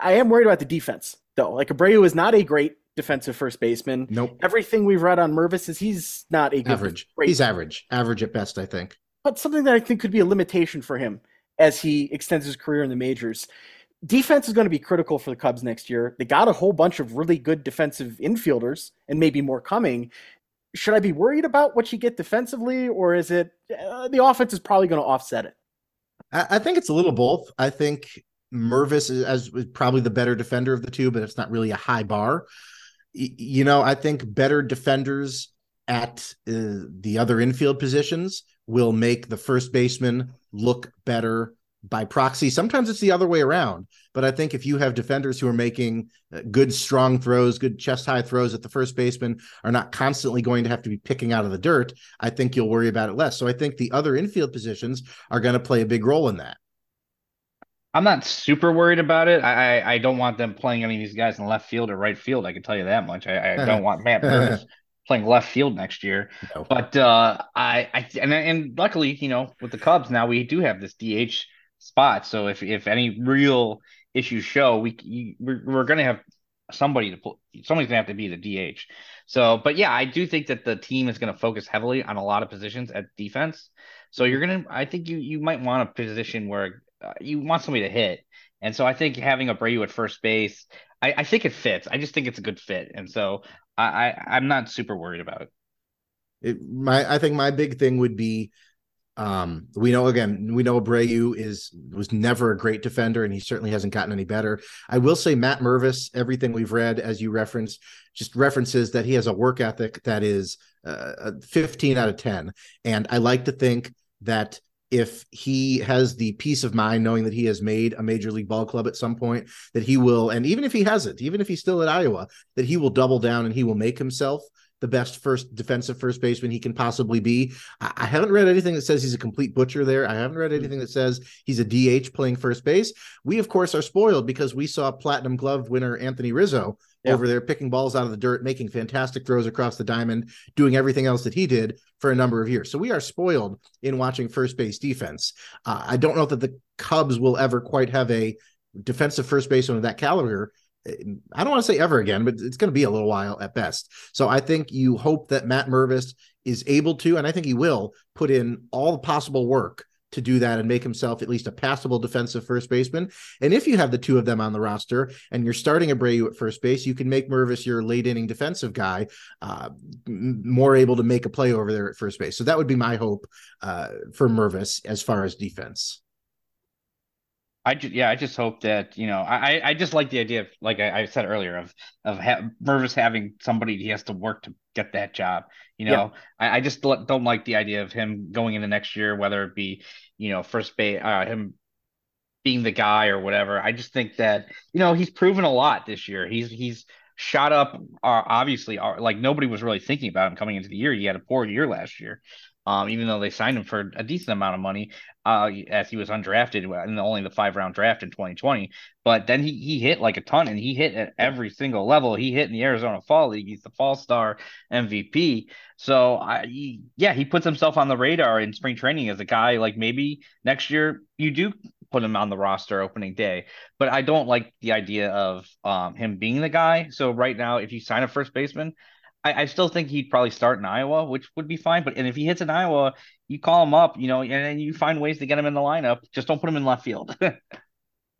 I am worried about the defense, though. Like Abreu is not a great defensive first baseman. Nope. Everything we've read on Mervis is he's not a average. He's average, average at best, I think. But something that I think could be a limitation for him as he extends his career in the majors. Defense is going to be critical for the Cubs next year. They got a whole bunch of really good defensive infielders, and maybe more coming. Should I be worried about what you get defensively, or is it uh, the offense is probably going to offset it? I think it's a little both. I think Mervis is, as probably the better defender of the two, but it's not really a high bar. you know, I think better defenders at uh, the other infield positions will make the first baseman look better by proxy. Sometimes it's the other way around, but I think if you have defenders who are making uh, good, strong throws, good chest high throws at the first baseman, are not constantly going to have to be picking out of the dirt, I think you'll worry about it less. So I think the other infield positions are going to play a big role in that. I'm not super worried about it. I, I, I don't want them playing any of these guys in left field or right field. I can tell you that much. I, I don't want Matt Burns (laughs) playing left field next year. No. But uh, I, I and and luckily, you know, with the Cubs now we do have this DH spot. So if if any real issues show, we we're, we're going to have somebody to pull. Somebody's going to have to be the DH. So, but yeah, I do think that the team is going to focus heavily on a lot of positions at defense. So you're gonna, I think you you might want a position where uh, you want somebody to hit. And so I think having Abreu at first base, I, I, think it fits. I just think it's a good fit. And so I, I am not super worried about it. it. My I think my big thing would be um, we know again, we know Abreu is was never a great defender, and he certainly hasn't gotten any better. I will say Matt Mervis, everything we've read, as you referenced, just references that he has a work ethic that is uh, 15 out of 10. And I like to think that if he has the peace of mind knowing that he has made a major league ball club at some point that he will and even if he hasn't even if he's still at iowa that he will double down and he will make himself the best first defensive first baseman he can possibly be. I, haven't read anything that says he's a complete butcher there. I haven't read mm. anything that says he's a dh playing first base. We of course are spoiled because we saw platinum glove winner anthony rizzo yeah. over there, picking balls out of the dirt, making fantastic throws across the diamond, doing everything else that he did for a number of years. So we are spoiled in watching first base defense. Uh, I don't know that the Cubs will ever quite have a defensive first baseman of that caliber. I don't want to say ever again, but it's going to be a little while at best. So I think you hope that Matt Mervis is able to, and I think he will, put in all the possible work to do that and make himself at least a passable defensive first baseman. And if you have the two of them on the roster and you're starting Abreu at first base, you can make Mervis your late inning defensive guy, uh, more able to make a play over there at first base. So that would be my hope uh, for Mervis as far as defense. I just, yeah, I just hope that you know, I I just like the idea of like I, I said earlier of of ha- Mervis having somebody he has to work to get that job. You know, yeah. I, I just don't like the idea of him going into next year, whether it be you know first base, uh, him being the guy or whatever. I just think that you know he's proven a lot this year. He's he's shot up. Uh, obviously, uh, like nobody was really thinking about him coming into the year. He had a poor year last year, um, even though they signed him for a decent amount of money, uh, as he was undrafted in only the five round draft in 2020. But then he he hit like a ton, and he hit at every single level. He hit in the Arizona Fall League. He's the Fall Star MVP. So I, he, yeah, he puts himself on the radar in spring training as a guy like maybe next year you do put him on the roster opening day. But I don't like the idea of um, him being the guy. So right now, if you sign a first baseman, I, I, still think he'd probably start in Iowa, which would be fine. But and if he hits in Iowa, you call him up, you know, and then you find ways to get him in the lineup. Just don't put him in left field. (laughs)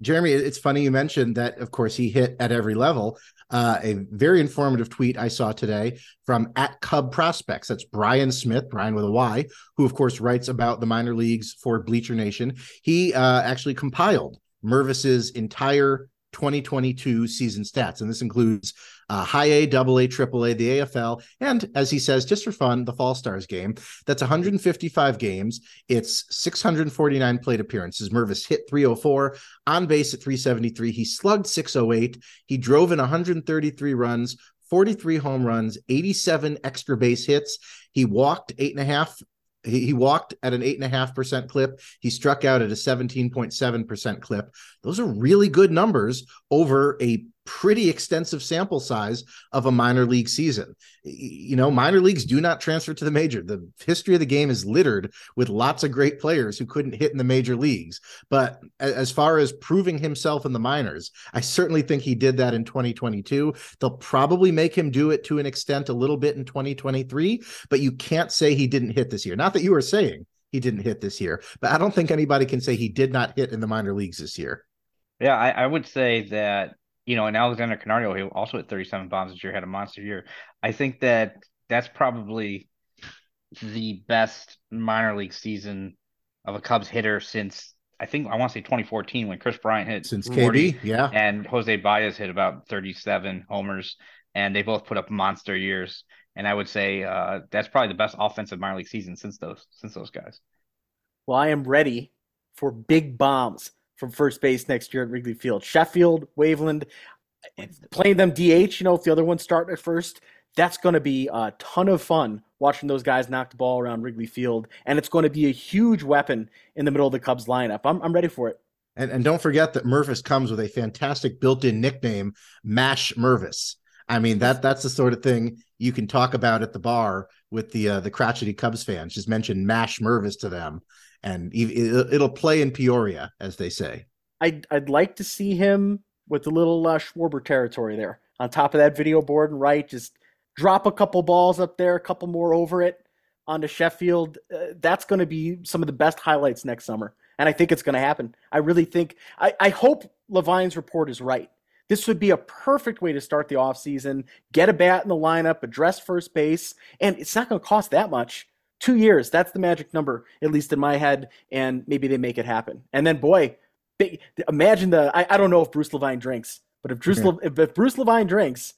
Jeremy, it's funny you mentioned that. Of course, he hit at every level. Uh, a very informative tweet I saw today from at Cub Prospects. That's Bryan Smith, Bryan with a Y, who of course writes about the minor leagues for Bleacher Nation. He uh, actually compiled Mervis's entire 2022 season stats, and this includes uh, high A, double A, triple A, the AFL, and as he says, just for fun, the Fall Stars game. That's 155 games. It's 649 plate appearances. Mervis hit 304, on base at 373. He slugged 608. He drove in 133 runs, 43 home runs, 87 extra base hits. He walked eight and a half he, walked at an eight and a half percent clip. He struck out at a 17.7% clip. Those are really good numbers over a pretty extensive sample size of a minor league season. You know, minor leagues do not transfer to the major. The history of the game is littered with lots of great players who couldn't hit in the major leagues. But as far as proving himself in the minors, I certainly think he did that in 2022. They'll probably make him do it to an extent a little bit in 2023, but you can't say he didn't hit this year. Not that you were saying he didn't hit this year, but I don't think anybody can say he did not hit in the minor leagues this year. Yeah, I, I would say that you know, and Alexander Canario, who also hit 37 bombs this year, had a monster year. I think that that's probably the best minor league season of a Cubs hitter since I think I want to say 2014 when Kris Bryant hit since 40, KB, yeah, and Jose Baez hit about 37 homers, and they both put up monster years. And I would say uh, that's probably the best offensive minor league season since those since those guys. Well, I am ready for big bombs from first base next year at Wrigley Field. Sheffield, Waveland, playing them DH, you know, if the other ones start at first, that's going to be a ton of fun watching those guys knock the ball around Wrigley Field. And it's going to be a huge weapon in the middle of the Cubs lineup. I'm, I'm ready for it. And, and don't forget that Mervis comes with a fantastic built-in nickname, Mash Mervis. I mean that that's the sort of thing you can talk about at the bar with the uh, the crotchety Cubs fans. Just mention Mash Mervis to them, and it'll play in Peoria, as they say. I'd, I'd like to see him with the little uh, Schwarber territory there on top of that video board and right. Just drop a couple balls up there, a couple more over it onto Sheffield. Uh, that's going to be some of the best highlights next summer. And I think it's going to happen. I really think, I, I hope Levine's report is right. This would be a perfect way to start the offseason, get a bat in the lineup, address first base, and it's not going to cost that much two years. That's the magic number, at least in my head. And maybe they make it happen. And then, boy, big, imagine the. I, I don't know if Bruce Levine drinks, but if Bruce, Le, mm-hmm. if, if Bruce Levine drinks,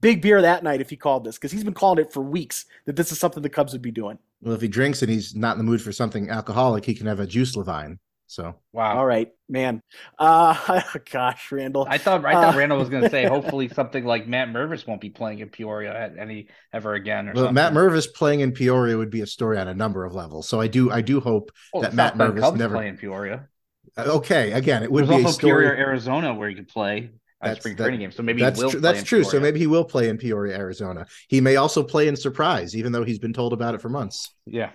big beer that night if he called this because he's been calling it for weeks that this is something the Cubs would be doing. Well, if he drinks and he's not in the mood for something alcoholic, he can have a juice Levine. So wow. All right, man. Uh (laughs) gosh, Randall. I thought I thought uh, Randall was gonna say (laughs) hopefully something like Matt Mervis won't be playing in Peoria at any ever again or well, something. Matt Mervis playing in Peoria would be a story on a number of levels. So I do I do hope well, that Matt Mervis Cubs never play in Peoria. Okay, again, it would There's be also a story... Peoria, Arizona, where you could play. that's, spring training game. So maybe that's true. That's true. So maybe he will play in Peoria, Arizona. He may also play in Surprise, even though he's been told about it for months. Yeah.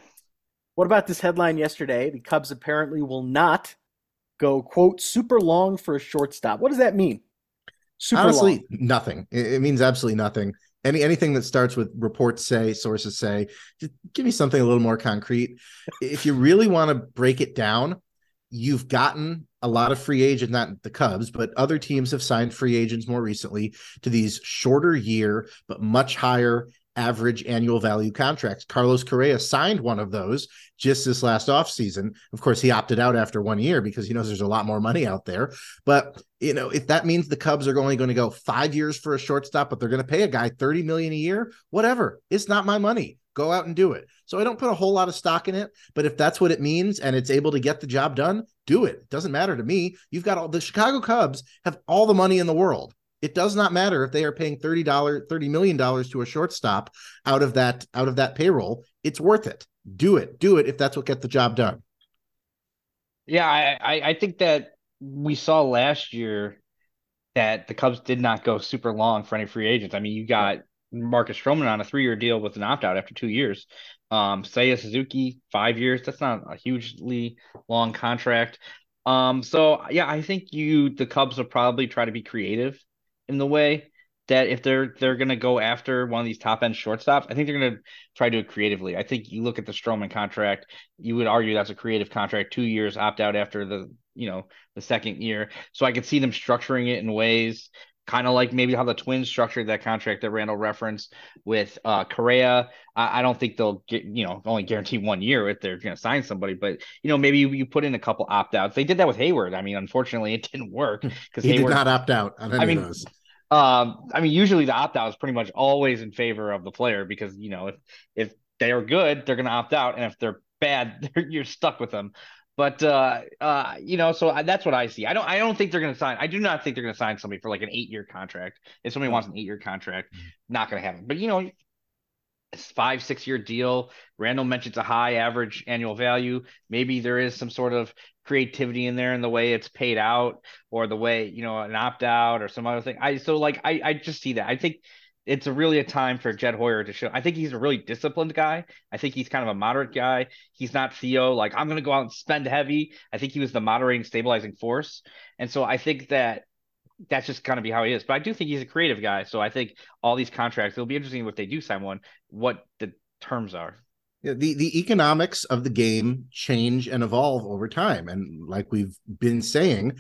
What about this headline yesterday? The Cubs apparently will not go quote super long for a shortstop. What does that mean? Super Honestly, long. nothing. It, means absolutely nothing. Any anything that starts with reports say, sources say, just give me something a little more concrete. if you really want to break it down, you've gotten a lot of free agents, not the Cubs, but other teams have signed free agents more recently to these shorter year, but much higher average annual value contracts. Carlos Correa signed one of those just this last offseason. Of course, he opted out after one year because he knows there's a lot more money out there. But you know, if that means the Cubs are only going to go five years for a shortstop, but they're going to pay a guy 30 million a year, whatever. It's not my money. Go out and do it. So I don't put a whole lot of stock in it, but if that's what it means and it's able to get the job done, do it. It doesn't matter to me. You've got all the Chicago Cubs have all the money in the world. It does not matter if they are paying $30 $30 million to a shortstop out of that out of that payroll. It's worth it. Do it. Do it if that's what gets the job done. Yeah, I, I think that we saw last year that the Cubs did not go super long for any free agents. I mean, you got Marcus Stroman on a three year deal with an opt out after two years. Um, Seiya Suzuki, five years. That's not a hugely long contract. Um, so yeah, I think you the Cubs will probably try to be creative in the way that if they're they're gonna go after one of these top end shortstops, I think they're gonna try to do it creatively. I think you look at the Stroman contract, you would argue that's a creative contract, two years opt out after the you know the second year. So I could see them structuring it in ways kind of like maybe how the Twins structured that contract that Randall referenced with uh, Correa. I, I, don't think they'll get, you know, only guarantee one year if they're going to sign somebody, but you know, maybe you, you put in a couple opt outs. They did that with Heyward. I mean, unfortunately, it didn't work (laughs) because he Heyward, did not opt out on any I mean, of those. Um, I mean, usually the opt out is pretty much always in favor of the player because you know if if they are good, they're going to opt out, and if they're bad, (laughs) they're, you're stuck with them. But uh, uh, you know, so that's what I see. I don't, I don't think they're going to sign. I do not think they're going to sign somebody for like an eight-year contract. If somebody wants an eight-year contract, not going to happen. But you know, five, six-year deal. Randall mentions a high average annual value. Maybe there is some sort of creativity in there in the way it's paid out, or the way you know an opt-out or some other thing. I so like I, I just see that. I think it's a really a time for Jed Hoyer to show. I think he's a really disciplined guy. I think he's kind of a moderate guy. He's not Theo, like I'm going to go out and spend heavy. I think he was the moderating, stabilizing force. And so I think that that's just kind of be how he is. But I do think he's a creative guy. So I think all these contracts, it'll be interesting if they do sign one, what the terms are. Yeah, the, the economics of the game change and evolve over time. And like we've been saying,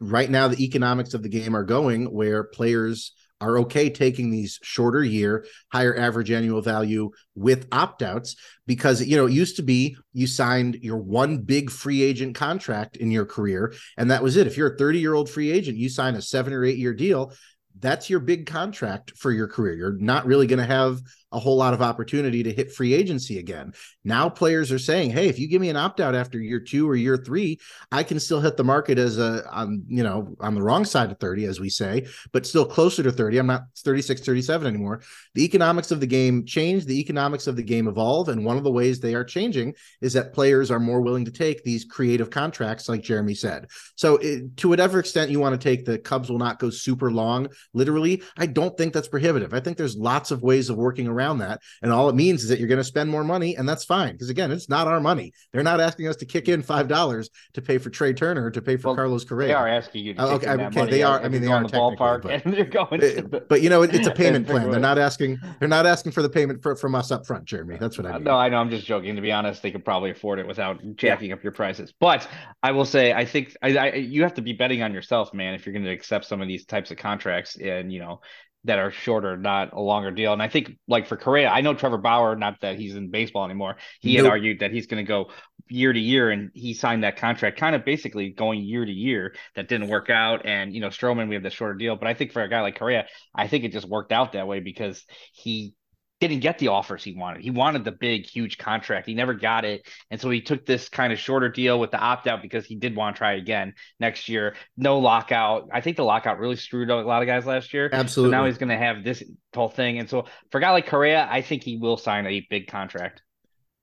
right now the economics of the game are going where players – are okay taking these shorter year, higher average annual value with opt outs because, you know, it used to be you signed your one big free agent contract in your career, and that was it. If you're a 30 year old free agent, you sign a seven or eight year deal. That's your big contract for your career. You're not really going to have a whole lot of opportunity to hit free agency again. Now players are saying, "Hey, if you give me an opt out after year 2 or year 3, I can still hit the market as a on, you know, on the wrong side of 30 as we say, but still closer to 30. I'm not 36 37 anymore. The economics of the game change, the economics of the game evolve, and one of the ways they are changing is that players are more willing to take these creative contracts like Jeremy said. So it, to whatever extent you want to take the Cubs will not go super long literally, I don't think that's prohibitive. I think there's lots of ways of working around that. And all it means is that you're going to spend more money, and that's fine. Because again, it's not our money. They're not asking us to kick in five dollars to pay for Trea Turner to pay for well, Carlos Correa. They are asking you. To okay, okay they are. I mean, they are the ballpark, but, (laughs) and they're going. But, but you know, it's a (laughs) payment plan. They're not asking. They're not asking for the payment for, from us up front, Jeremy. That's what I uh, mean. No, I know. I'm just joking. To be honest, they could probably afford it without jacking up your prices. But I will say, I think I, I, you have to be betting on yourself, man, if you're going to accept some of these types of contracts. And you know, that are shorter, not a longer deal. And I think like for Correa, I know Trevor Bauer, not that he's in baseball anymore. He nope. had argued that he's going to go year to year and he signed that contract kind of basically going year to year that didn't work out. And, you know, Stroman, we have the shorter deal, but I think for a guy like Correa, I think it just worked out that way because he didn't get the offers he wanted. He wanted the big, huge contract. He never got it. And so he took this kind of shorter deal with the opt out because he did want to try again next year. No lockout. I think the lockout really screwed a lot of guys last year. Absolutely. So now he's going to have this whole thing. And so for a guy like Correa, I think he will sign a big contract.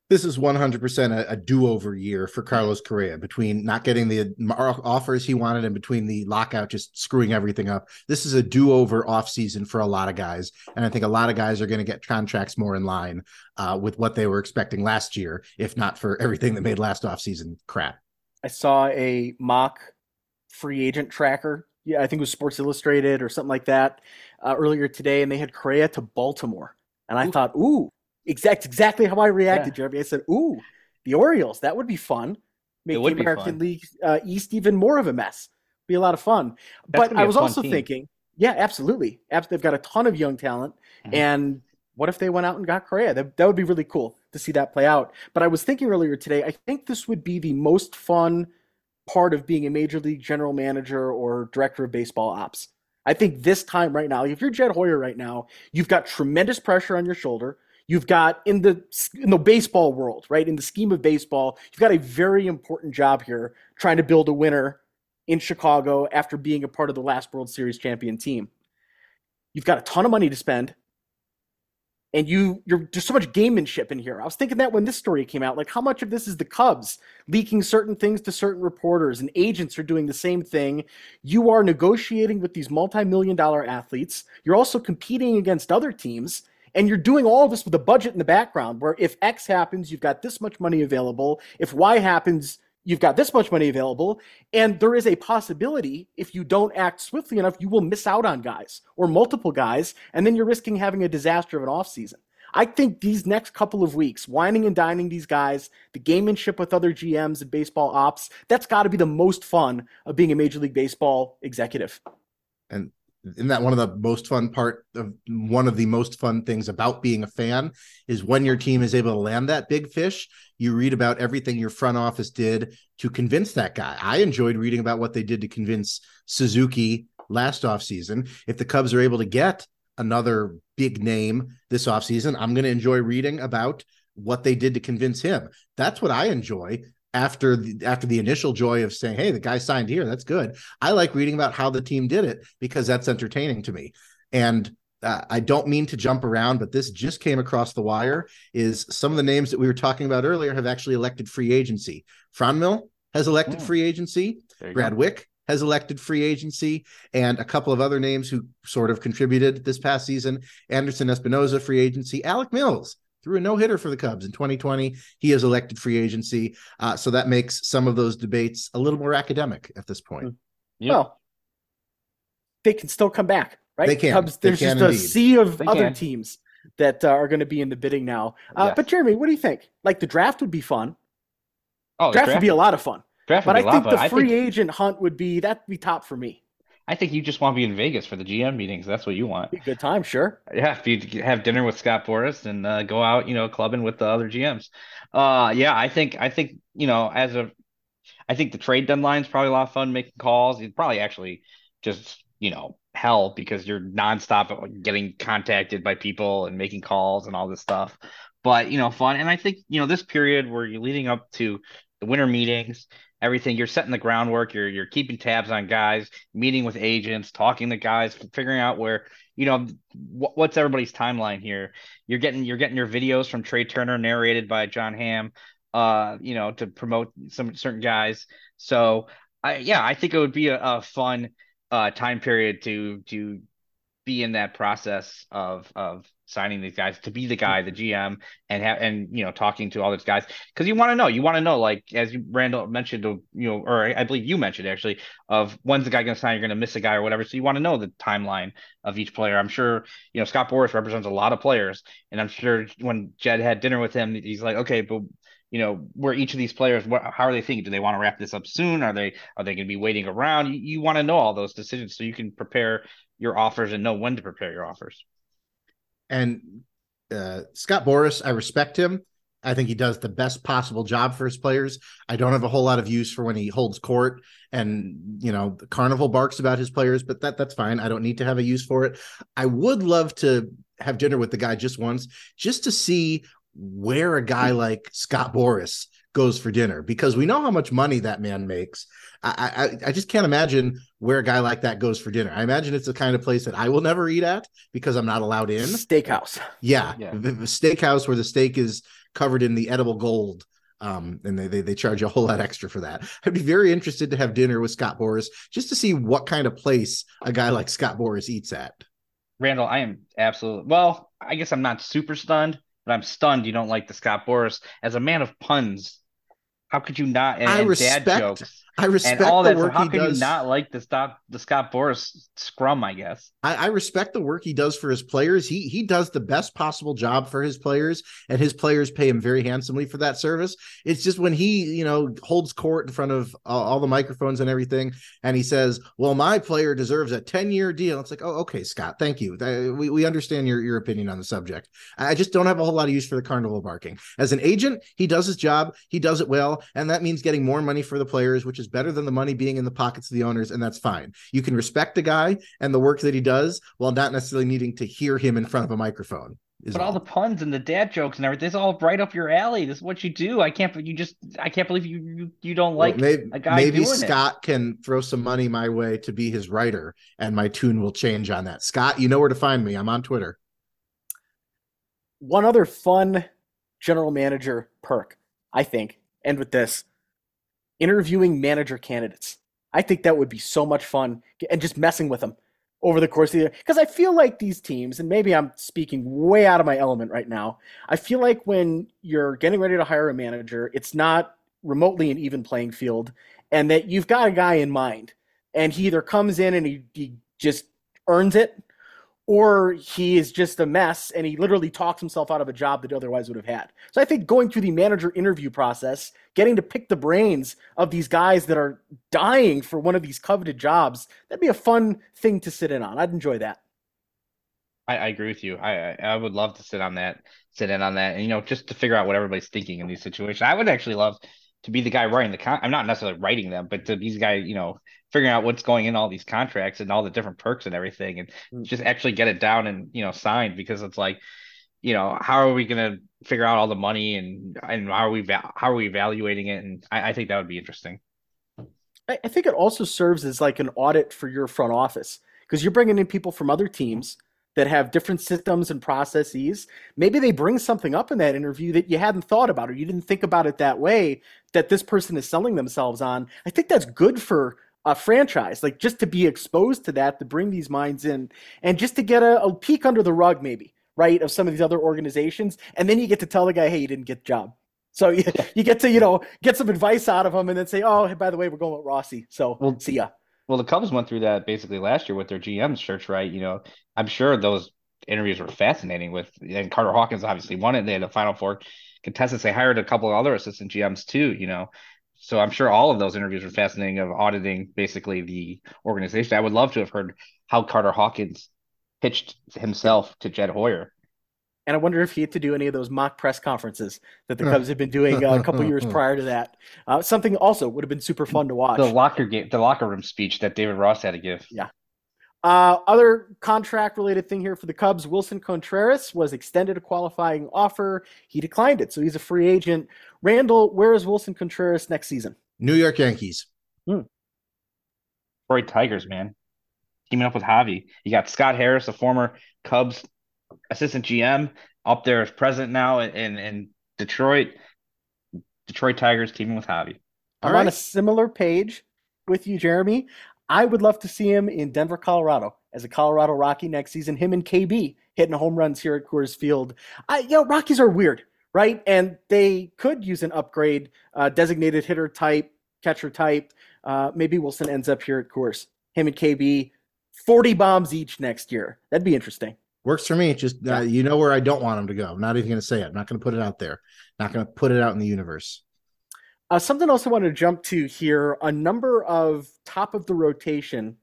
This is 100% a, a, do-over year for Carlos Correa between not getting the offers he wanted and between the lockout just screwing everything up. This is a do-over offseason for a lot of guys. And I think a lot of guys are going to get contracts more in line uh, with what they were expecting last year, if not for everything that made last offseason crap. I saw a mock free agent tracker. Yeah, I think it was Sports Illustrated or something like that uh, earlier today, and they had Correa to Baltimore. And I ooh. thought, ooh, exact exactly how I reacted, yeah. Jeremy. I said, "Ooh, the Orioles. That would be fun. Make the American League uh, East even more of a mess. Be a lot of fun." That's but I was also team. thinking, yeah, absolutely. They've got a ton of young talent, mm-hmm. and what if they went out and got Correa? That, that would be really cool to see that play out. But I was thinking earlier today, I think this would be the most fun part of being a major league general manager or director of baseball ops. I think this time right now, if you're Jed Hoyer right now, you've got tremendous pressure on your shoulder. You've got in the in the baseball world, right? In the scheme of baseball, you've got a very important job here trying to build a winner in Chicago after being a part of the last World Series champion team. You've got a ton of money to spend. And you you're there's so much gamemanship in here. I was thinking that when this story came out, like how much of this is the Cubs leaking certain things to certain reporters and agents are doing the same thing. You are negotiating with these multi-million dollar athletes. You're also competing against other teams and you're doing all of this with a budget in the background where if X happens, you've got this much money available. If Y happens, you've got this much money available. And there is a possibility, if you don't act swiftly enough, you will miss out on guys or multiple guys. And then you're risking having a disaster of an offseason. I think these next couple of weeks, whining and dining these guys, the gamemanship with other GMs and baseball ops, that's got to be the most fun of being a Major League Baseball executive. And isn't that one of the most fun part of one of the most fun things about being a fan is when your team is able to land that big fish you read about everything your front office did to convince that guy. I enjoyed reading about what they did to convince suzuki last offseason. If the cubs are able to get another big name this offseason i'm going to enjoy reading about what they did to convince him. That's what i enjoy after the after the initial joy of saying, "Hey, the guy signed here. That's good." I like reading about how the team did it because that's entertaining to me. And uh, I don't mean to jump around, but this just came across the wire. Is some of the names that we were talking about earlier have actually elected free agency. Franmil has elected oh, free agency. Brad go. Wieck has elected free agency, and a couple of other names who sort of contributed this past season. Anderson Espinoza free agency. Alec Mills threw a no hitter for the Cubs in 2020. He has elected free agency. Uh, so that makes some of those debates a little more academic at this point. Hmm. Yep. Well, they can still come back, right? They can. Cubs, there's can just indeed. a sea of they other can. teams that uh, are going to be in the bidding now. Uh, yes. But Jeremy, what do you think? Like the draft would be fun. Oh, draft, draft would be a lot of fun. Draft but I think the free think... agent hunt would be that'd be top for me. I think you just want to be in Vegas for the GM meetings. That's what you want. Good time, sure. Yeah, if you have dinner with Scott Boras and uh, go out, you know, clubbing with the other GMs. Uh, yeah, I think I think you know, as a, I think the trade deadline is probably a lot of fun making calls. It's probably actually just you know hell because you're nonstop getting contacted by people and making calls and all this stuff. But you know, fun. And I think you know this period where you're leading up to the winter meetings everything. You're setting the groundwork. You're you're keeping tabs on guys, meeting with agents, talking to guys, figuring out where you know wh- what's everybody's timeline here. You're getting you're getting your videos from Trea Turner narrated by Jon Hamm, uh, you know, to promote some certain guys. So I yeah, I think it would be a, a fun uh time period to to be in that process of of signing these guys to be the guy, the GM, and have and you know talking to all those guys because you want to know, you want to know, like as Randall mentioned, you know, or I believe you mentioned actually, of when's the guy going to sign, you're going to miss a guy or whatever. So you want to know the timeline of each player. I'm sure you know Scott Boras represents a lot of players, and I'm sure when Jed had dinner with him, he's like, okay, but you know where each of these players what, how are they thinking do they want to wrap this up soon are they are they going to be waiting around you, you want to know all those decisions so you can prepare your offers and know when to prepare your offers and uh, Scott Boras I respect him. I think he does the best possible job for his players. I don't have a whole lot of use for when he holds court and you know the carnival barks about his players, but that that's fine. I don't need to have a use for it. I would love to have dinner with the guy just once, just to see where a guy like Scott Boras goes for dinner because we know how much money that man makes. I, I, I just can't imagine where a guy like that goes for dinner. I imagine it's the kind of place that I will never eat at because I'm not allowed in. Steakhouse. Yeah, yeah. The, the steakhouse where the steak is covered in the edible gold. Um, and they, they they charge you a whole lot extra for that. I'd be very interested to have dinner with Scott Boras just to see what kind of place a guy like Scott Boras eats at. Randall, I am absolutely well. I guess I'm not super stunned, but I'm stunned you don't like the Scott Boras. as a man of puns. How could you not? And, I and respect, dad jokes. I respect all the that. work so how he can does. you not like the Scott the Scott Boras scrum? I guess. I, I respect the work he does for his players. He he does the best possible job for his players, and his players pay him very handsomely for that service. It's just when he you know holds court in front of all, all the microphones and everything, and he says, "Well, my player deserves a ten year deal." It's like, oh, okay, Scott, thank you. Uh, We we understand your your opinion on the subject. I just don't have a whole lot of use for the carnival barking. As an agent, he does his job. He does it well, and that means getting more money for the players, which is better than the money being in the pockets of the owners, and that's fine. You can respect the guy and the work that he does while not necessarily needing to hear him in front of a microphone. But all the puns and the dad jokes and everything, it's all right up your alley. This is what you do. I can't. You just. I can't believe you. You, you don't Well, like maybe, a guy maybe doing it. Scott can throw some money my way to be his writer, and my tune will change on that. Scott, you know where to find me. I'm on Twitter. One other fun general manager perk, I think, End with this, interviewing manager candidates. I think that would be so much fun and just messing with them over the course of the year. Because I feel like these teams, and maybe I'm speaking way out of my element right now, I feel like when you're getting ready to hire a manager, it's not remotely an even playing field, and that you've got a guy in mind, and he either comes in and he, he just earns it, or he is just a mess and he literally talks himself out of a job that he otherwise would have had. So I think going through the manager interview process, getting to pick the brains of these guys that are dying for one of these coveted jobs, that'd be a fun thing to sit in on. I'd enjoy that. I, I agree with you. I, I I would love to sit on that, sit in on that, and you know, just to figure out what everybody's thinking in these situations. I would actually love to be the guy writing the con. I'm not necessarily writing them, but to be the guy, you know, figuring out what's going in all these contracts and all the different perks and everything, and Mm. just actually get it down and you know signed because it's like, you know, how are we gonna figure out all the money and and how are we va- how are we evaluating it? And I, I think that would be interesting. I, I think it also serves as like an audit for your front office because you're bringing in people from other teams that have different systems and processes. Maybe they bring something up in that interview that you hadn't thought about or you didn't think about it that way that this person is selling themselves on. I think that's good for a franchise, like just to be exposed to that, to bring these minds in and just to get a, a peek under the rug, maybe, right, of some of these other organizations. And then you get to tell the guy, hey, you didn't get the job. So you, you get to, you know, get some advice out of him and then say, oh, hey, by the way, we're going with Rossi. So Well, see ya. Well, the Cubs went through that basically last year with their GM search, right? You know, I'm sure those interviews were fascinating with, and Carter Hawkins obviously won it. They had the final four contestants. They hired a couple of other assistant GMs too, you know. So I'm sure all of those interviews were fascinating of auditing basically the organization. I would love to have heard how Carter Hawkins pitched himself to Jed Hoyer. And I wonder if he had to do any of those mock press conferences that the Cubs had been doing uh, a (laughs) couple years prior to that. Uh, something also would have been super fun to watch. The locker game, the locker room speech that David Ross had to give. Yeah. Uh, other contract related thing here for the Cubs Willson Contreras was extended a qualifying offer. He declined it, so he's a free agent. Randall, where is Willson Contreras next season? New York Yankees. Detroit Tigers, man. Teaming up with Javi. You got Scott Harris, a former Cubs assistant GM, up there as president now in, in, in Detroit. Detroit Tigers teaming with Javi. I'm All on a similar page with you, Jeremy. I would love to see him in Denver, Colorado, as a Colorado Rocky next season. Him and KB hitting home runs here at Coors Field. I, you know, Rockies are weird, right? And they could use an upgrade, uh, designated hitter type, catcher type. Uh, maybe Willson ends up here at Coors. Him and KB, 40 bombs each next year. That'd be interesting. Works for me. Just uh, you know where I don't want them to go. I'm not even going to say it. I'm not going to put it out there. Not going to put it out in the universe. Uh, something else I want to jump to here a number of top of the rotation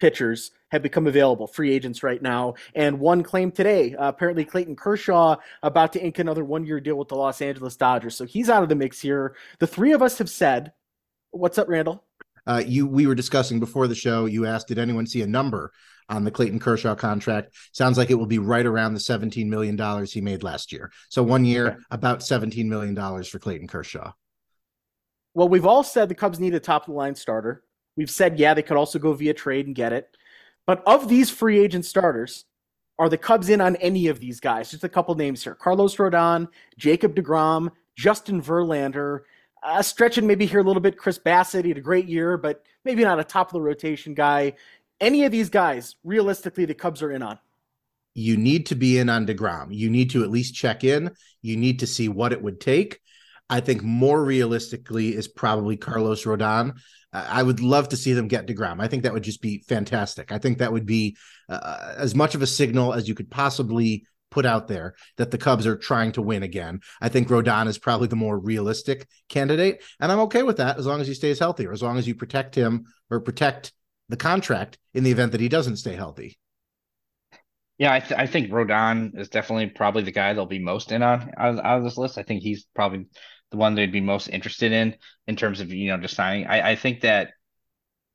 pitchers have become available, free agents right now. And one claim today uh, apparently Clayton Kershaw about to ink another one year deal with the Los Angeles Dodgers. So he's out of the mix here. The three of us have said, What's up, Randall? Uh, you we were discussing before the show. You asked, did anyone see a number on the Clayton Kershaw contract? Sounds like it will be right around the 17 million dollars he made last year. So one year, Okay. about 17 million dollars for Clayton Kershaw. Well, we've all said the Cubs need a top of the line starter. We've said, yeah, they could also go via trade and get it. But of these free agent starters, Are the Cubs in on any of these guys? Just a couple names here: Carlos Rodon, Jacob Degrom, Justin Verlander. Uh, stretching maybe here a little bit. Chris Bassitt. he had a great year, but maybe not a top of the rotation guy. Any of these guys, realistically, the Cubs are in on. You need to be in on Degrom. You need to at least check in. You need to see what it would take. I think more realistically is probably Carlos Rodon. I would love to see them get DeGrom. I think that would just be fantastic. I think that would be uh, as much of a signal as you could possibly put out there that the Cubs are trying to win again. I think Rodon is probably the more realistic candidate, and I'm okay with that as long as he stays healthy or as long as you protect him or protect the contract in the event that he doesn't stay healthy. Yeah, I, th- I think Rodon is definitely probably the guy they'll be most in on out, out of this list. I think he's probably the one they'd be most interested in in terms of you know just signing. I, I think that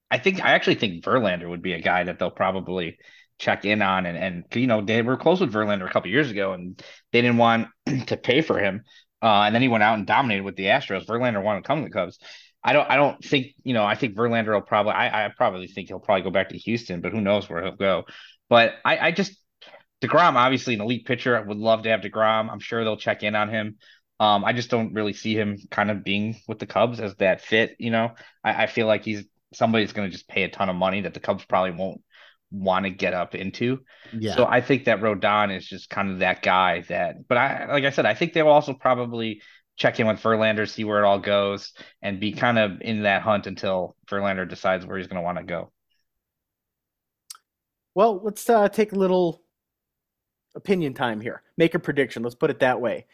I think I actually think Verlander would be a guy that they'll probably check in on and and you know they were close with Verlander a couple years ago and they didn't want (clears throat) to pay for him. Uh, and then he went out and dominated with the Astros. Verlander wanted to come to the Cubs. I don't I don't think, you know, I think Verlander will probably I, I probably think he'll probably go back to Houston, but who knows where he'll go. But I, I just DeGrom, obviously an elite pitcher. I would love to have DeGrom. I'm sure they'll check in on him. Um, I just don't really see him kind of being with the Cubs as that fit. You know, I, I feel like he's somebody's going to just pay a ton of money that the Cubs probably won't want to get up into. Yeah. So I think that Rodon is just kind of that guy that, but I, like I said, I think they'll also probably check in with Verlander, see where it all goes, and be kind of in that hunt until Verlander decides where he's going to want to go. Well, let's uh, take a little opinion time here. Make a prediction. Let's put it that way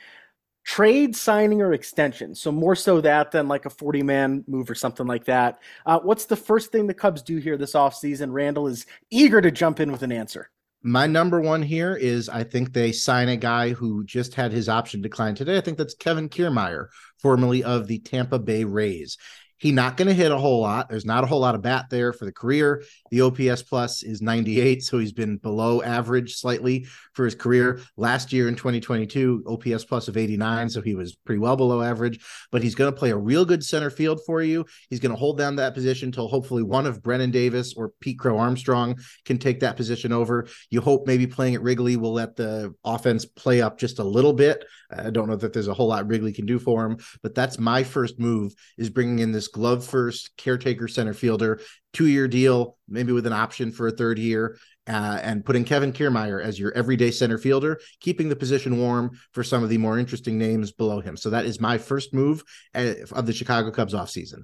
trade signing or extension so more so that than like a 40 man move or something like that uh, what's the first thing the cubs do here this offseason randall is eager to jump in with an answer my number one here is I think they sign a guy who just had his option declined today. I think that's Kevin Kiermaier, formerly of the Tampa Bay Rays. He not going to hit a whole lot. There's not a whole lot of bat there for the career. The OPS plus is 98, so he's been below average slightly for his career. Last year in 2022, OPS plus of 89, so he was pretty well below average. But he's going to play a real good center field for you. He's going to hold down that position until hopefully one of Brennen Davis or Pete Crow Armstrong can take that position over. You hope maybe playing at Wrigley will let the offense play up just a little bit. I don't know that there's a whole lot Wrigley can do for him, but that's my first move is bringing in this glove first caretaker center fielder, two year deal, maybe with an option for a third year, uh, and putting Kevin Kiermaier as your everyday center fielder, keeping the position warm for some of the more interesting names below him. So that is my first move uh, of the Chicago Cubs offseason.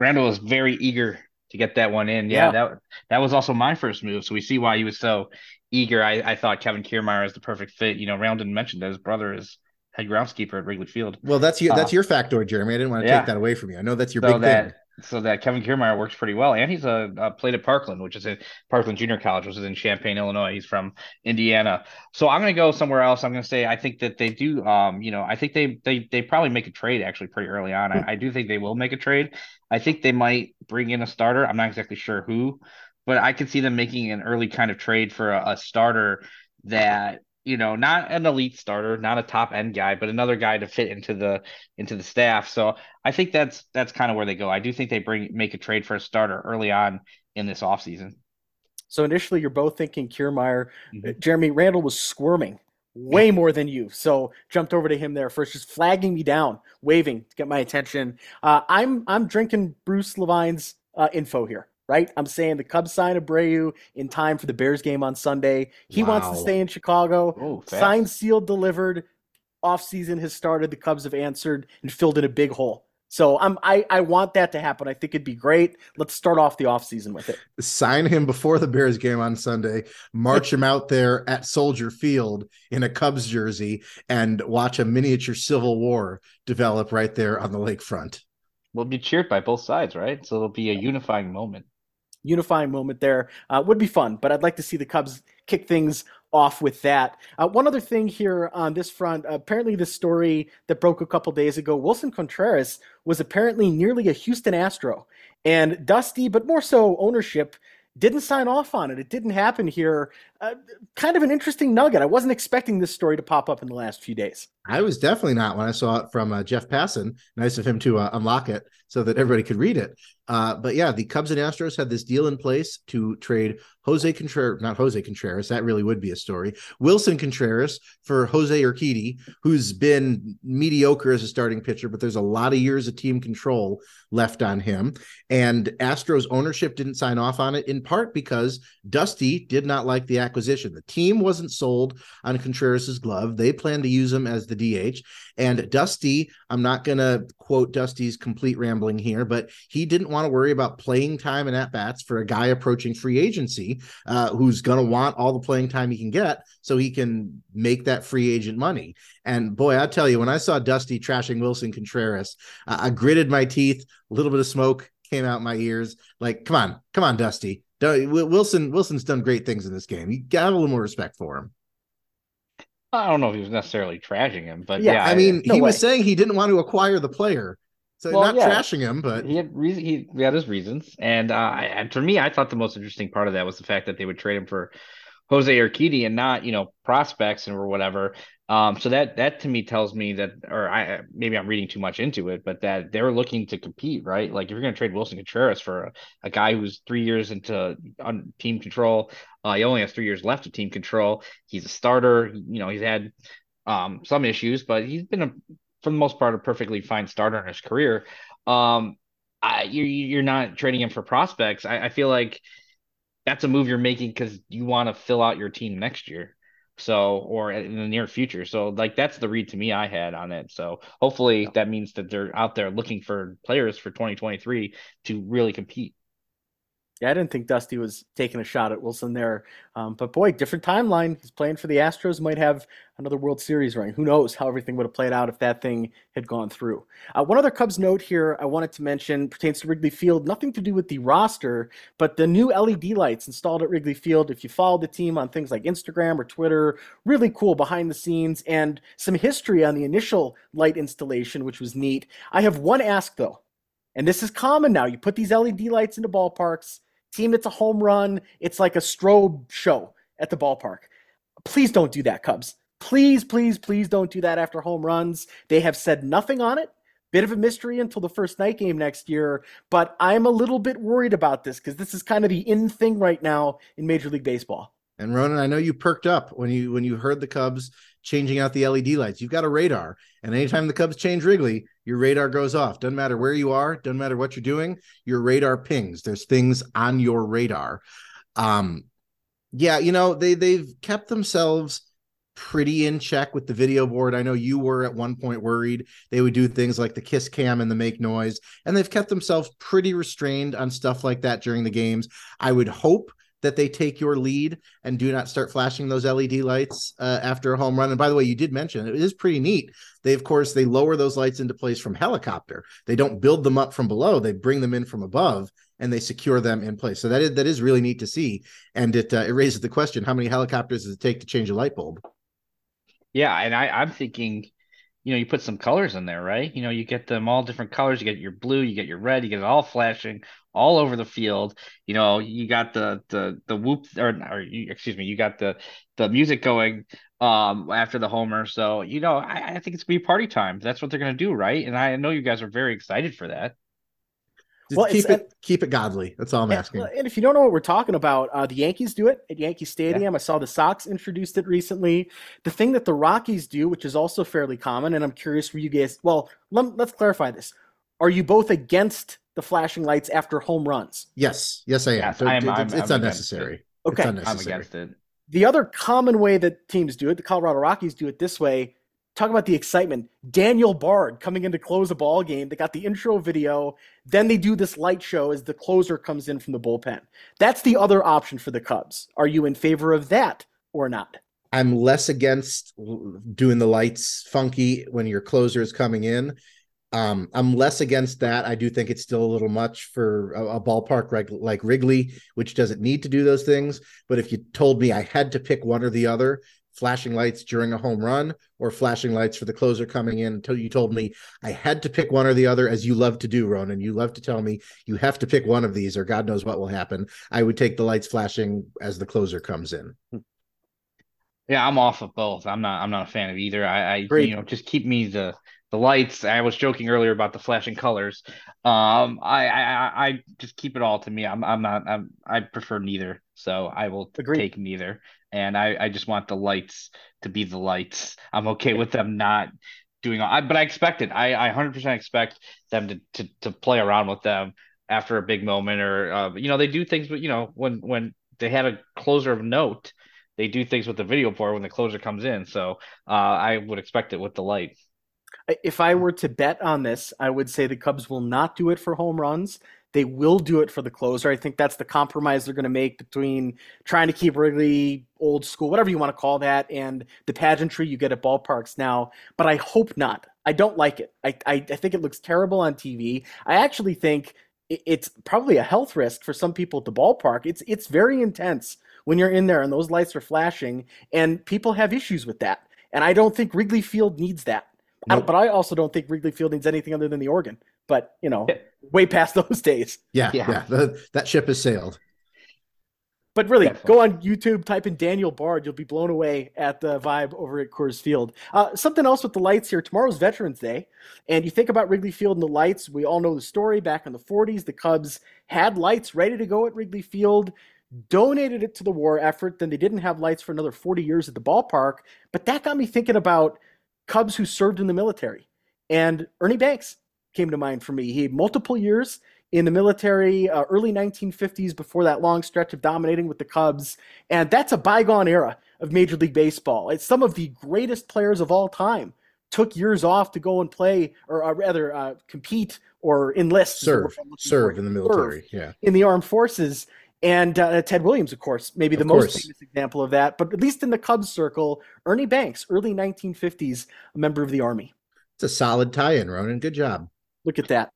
Randall was very eager to get that one in. Yeah, yeah, that that was also my first move. So we see why he was so eager. I, I thought Kevin Kiermaier is the perfect fit. You know, Randall didn't mention that his brother is head groundskeeper at Wrigley Field. Well, that's your that's uh, your factor, Jeremy. I didn't want to yeah. take that away from you. I know that's your so big that, thing. So that Kevin Kiermaier works pretty well, and he's a, a played at Parkland, which is in Parkland Junior College, which is in Champaign, Illinois. He's from Indiana. So I'm going to go somewhere else. I'm going to say I think that they do. Um, you know, I think they they they probably make a trade actually pretty early on. I, I do think they will make a trade. I think they might bring in a starter. I'm not exactly sure who, but I could see them making an early kind of trade for a, a starter that you know not an elite starter not a top end guy but another guy to fit into the into the staff. So i think that's that's kind of where they go. I do think they bring make a trade for a starter early on in this offseason. So initially you're both thinking Kiermaier. Mm-hmm. jeremy randall was squirming way more than you so jumped over to him there first just flagging me down waving to get my attention. Uh, i'm i'm drinking bruce levine's uh, info here right? I'm saying the Cubs sign Abreu in time for the Bears game on Sunday. He wow. wants to stay in Chicago. Oh, Signed, sealed, delivered. Off season has started. The Cubs have answered and filled in a big hole. So I'm I, I want that to happen. I think it'd be great. Let's start off the offseason with it. Sign him before the Bears game on Sunday, march him out there at Soldier Field in a Cubs jersey, and watch a miniature civil war develop right there on the lakefront. We'll be cheered by both sides, right? So it'll be a unifying moment unifying moment there. Uh, would be fun, but I'd like to see the Cubs kick things off with that. Uh, one other thing here on this front apparently, the story that broke a couple days ago Willson Contreras was apparently nearly a Houston Astro. And Dusty, but more so ownership, didn't sign off on it. It didn't happen here. Uh, kind of an interesting nugget. I wasn't expecting this story to pop up in the last few days. I was definitely not when I saw it from uh, Jeff Passan. Nice of him to uh, unlock it so that everybody could read it. Uh, but yeah, the Cubs and Astros had this deal in place to trade Jose Contreras, not Jose Contreras, that really would be a story. Willson Contreras for Jose Urquidy, who's been mediocre as a starting pitcher, but there's a lot of years of team control left on him. And Astros ownership didn't sign off on it in part because Dusty did not like the acquisition. The team wasn't sold on Contreras's glove. They planned to use him as the DH. And Dusty, I'm not going to quote Dusty's complete rambling here, but he didn't want to worry about playing time and at bats for a guy approaching free agency uh, who's going to want all the playing time he can get so he can make that free agent money. And boy, I tell you, when I saw Dusty trashing Willson Contreras, uh, I gritted my teeth, a little bit of smoke came out my ears. Like, come on, come on, Dusty. Willson Willson's done great things in this game. You got a little more respect for him. I don't know if he was necessarily trashing him, but yeah, yeah I mean, no he way. was saying he didn't want to acquire the player. So well, not yeah. trashing him, but he had reason. He, he had his reasons, and uh, and for me, I thought the most interesting part of that was the fact that they would trade him for Jose Urquidy and not you know prospects and or whatever. Um, so that that to me tells me that, or I maybe I'm reading too much into it, but that they're looking to compete, right? Like if you're going to trade Willson Contreras for a, a, guy who's three years into on team control, uh, he only has three years left of team control. He's a starter. You know, he's had um, some issues, but he's been a, for the most part a perfectly fine starter in his career. Um, I, you're you're not trading him for prospects. I, I feel like that's a move you're making because you want to fill out your team next year so or in the near future. So like that's the read to me i had on it. So hopefully that means that they're out there looking for players for 2023 to really compete yeah, I didn't think Dusty was taking a shot at Willson there. Um, but boy, different timeline. He's playing for the Astros, might have another World Series ring. Who knows how everything would have played out if that thing had gone through. Uh, one other Cubs note here I wanted to mention pertains to Wrigley Field. Nothing to do with the roster, but the new LED lights installed at Wrigley Field. If you follow the team on things like Instagram or Twitter, really cool behind the scenes and some history on the initial light installation, which was neat. I have one ask though, and this is common now. You put these LED lights into ballparks team that's a home run, it's like a strobe show at the ballpark. Please don't do that, Cubs. Please, please, please don't do that after home runs. They have said nothing on it. Bit of a mystery until the first night game next year, but I'm a little bit worried about this because this is kind of the in thing right now in Major League Baseball. And Ronan, I know you perked up when you when you heard the Cubs changing out the LED lights. You've got a radar, and anytime the Cubs change Wrigley, your radar goes off. Doesn't matter where you are, doesn't matter what you're doing, your radar pings. There's things on your radar. Um, yeah, you know they they've kept themselves pretty in check with the video board. I know you were at one point worried they would do things like the kiss cam and the make noise, and they've kept themselves pretty restrained on stuff like that during the games. I would hope that they take your lead and do not start flashing those LED lights uh, after a home run. And by the way, you did mention it is pretty neat. They of course they lower those lights into place from helicopter. They don't build them up from below; they bring them in from above and they secure them in place. So that is that is really neat to see, and it uh, it raises the question: How many helicopters does it take to change a light bulb? Yeah, and I, I'm thinking you know, you put some colors in there, right? You know, you get them all different colors. You get your blue, you get your red, you get it all flashing all over the field. You know, you got the the the whoop or, or excuse me, you got the the music going um after the homer. So you know, I, I think it's gonna be party time. That's what they're gonna do, right? And I know you guys are very excited for that. Just well, keep it keep it godly. That's all I'm asking. And if you don't know what we're talking about, uh, the Yankees do it at Yankee Stadium. Yeah. I saw the Sox introduced it recently. The thing that the Rockies do, which is also fairly common, and I'm curious for you guys. Well, let, let's clarify this. Are you both against the flashing lights after home runs? Yes, yes, I am. Yes, I'm, I'm, it's, I'm unnecessary. It. Okay, it's unnecessary. I'm against it. The other common way that teams do it, the Colorado Rockies do it this way talk about the excitement. Daniel Bard coming in to close a ball game. They got the intro video. Then they do this light show as the closer comes in from the bullpen. That's the other option for the Cubs. Are you in favor of that or not? I'm less against doing the lights funky when your closer is coming in. Um, I'm less against that. I do think it's still a little much for a, a ballpark like, like Wrigley, which doesn't need to do those things. But if you told me I had to pick one or the other, flashing lights during a home run or flashing lights for the closer coming in until you told me I had to pick one or the other, as you love to do, Ronan. You love to tell me you have to pick one of these or God knows what will happen. I would take the lights flashing as the closer comes in. Yeah, I'm off of both. I'm not I'm not a fan of either. I, I you know, just keep me the the lights. I was joking earlier about the flashing colors. Um, I, I, I just keep it all to me. I'm, I'm not. I'm, I prefer neither. So I will Agreed. take neither. And I, I just want the lights to be the lights. I'm okay with them not doing. I, but I expect it. I, I 100% expect them to, to, to play around with them after a big moment, or uh, you know, they do things. But you know, when when they had a closer of note, they do things with the video board when the closer comes in. So uh, I would expect it with the light. If I were to bet on this, I would say the Cubs will not do it for home runs. They will do it for the closer. I think that's the compromise they're going to make between trying to keep Wrigley old school, whatever you want to call that, and the pageantry you get at ballparks now. But I hope not. I don't like it. I, I, I think it looks terrible on TV. I actually think it's probably a health risk for some people at the ballpark. It's it's very intense when you're in there and those lights are flashing, and people have issues with that. And I don't think Wrigley Field needs that. Nope. I but I also don't think Wrigley Field needs anything other than the organ. But you know, way past (laughs) those days. Yeah, yeah, yeah. The, that ship has sailed. But really, Definitely. go on YouTube, type in Daniel Bard. You'll be blown away at the vibe over at Coors Field. Uh, something else with the lights here. Tomorrow's Veterans Day, and you think about Wrigley Field and the lights. We all know the story. Back in the '40s, the Cubs had lights ready to go at Wrigley Field donated it to the war effort. Then they didn't have lights for another 40 years at the ballpark. But that got me thinking about Cubs who served in the military. And Ernie Banks came to mind for me. He had multiple years in the military, uh, early 1950s, before that long stretch of dominating with the Cubs. And that's a bygone era of Major League Baseball. It's some of the greatest players of all time took years off to go and play, or uh, rather uh, compete or enlist. Serve, serve in the military, yeah. In the armed forces and uh, Ted Williams, of course, maybe the most famous example of that. But at least in the Cubs circle, Ernie Banks, early 1950s, a member of the Army. It's a solid tie-in, Ronan. Good job. Look at that.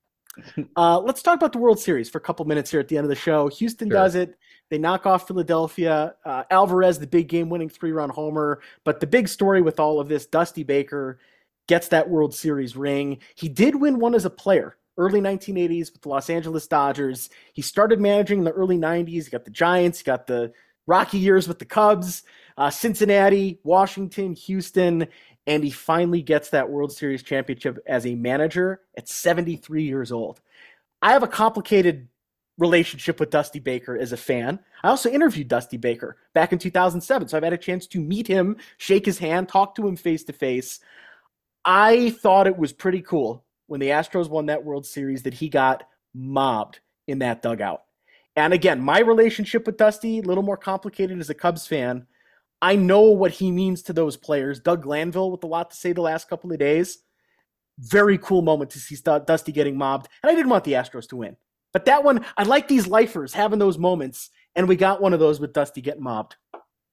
Uh, let's talk about the World Series for a couple minutes here at the end of the show. Houston sure. does it. They knock off Philadelphia. Uh, Alvarez, the big game-winning three-run homer. But the big story with all of this, Dusty Baker gets that World Series ring. He did win one as a player early 1980s with the Los Angeles Dodgers. He started managing in the early 90s. He got the Giants, he got the rocky years with the Cubs, uh, Cincinnati, Washington, Houston, and he finally gets that World Series championship as a manager at 73 years old. I have a complicated relationship with Dusty Baker as a fan. I also interviewed Dusty Baker back in 2007, so I've had a chance to meet him, shake his hand, talk to him face to face. I thought it was pretty cool when the Astros won that World Series that he got mobbed in that dugout. And again, my relationship with Dusty, a little more complicated as a Cubs fan. I know what he means to those players. Doug Glanville with a lot to say the last couple of days. Very cool moment to see Dusty getting mobbed. And I didn't want the Astros to win. But that one, I like these lifers having those moments. And we got one of those with Dusty getting mobbed.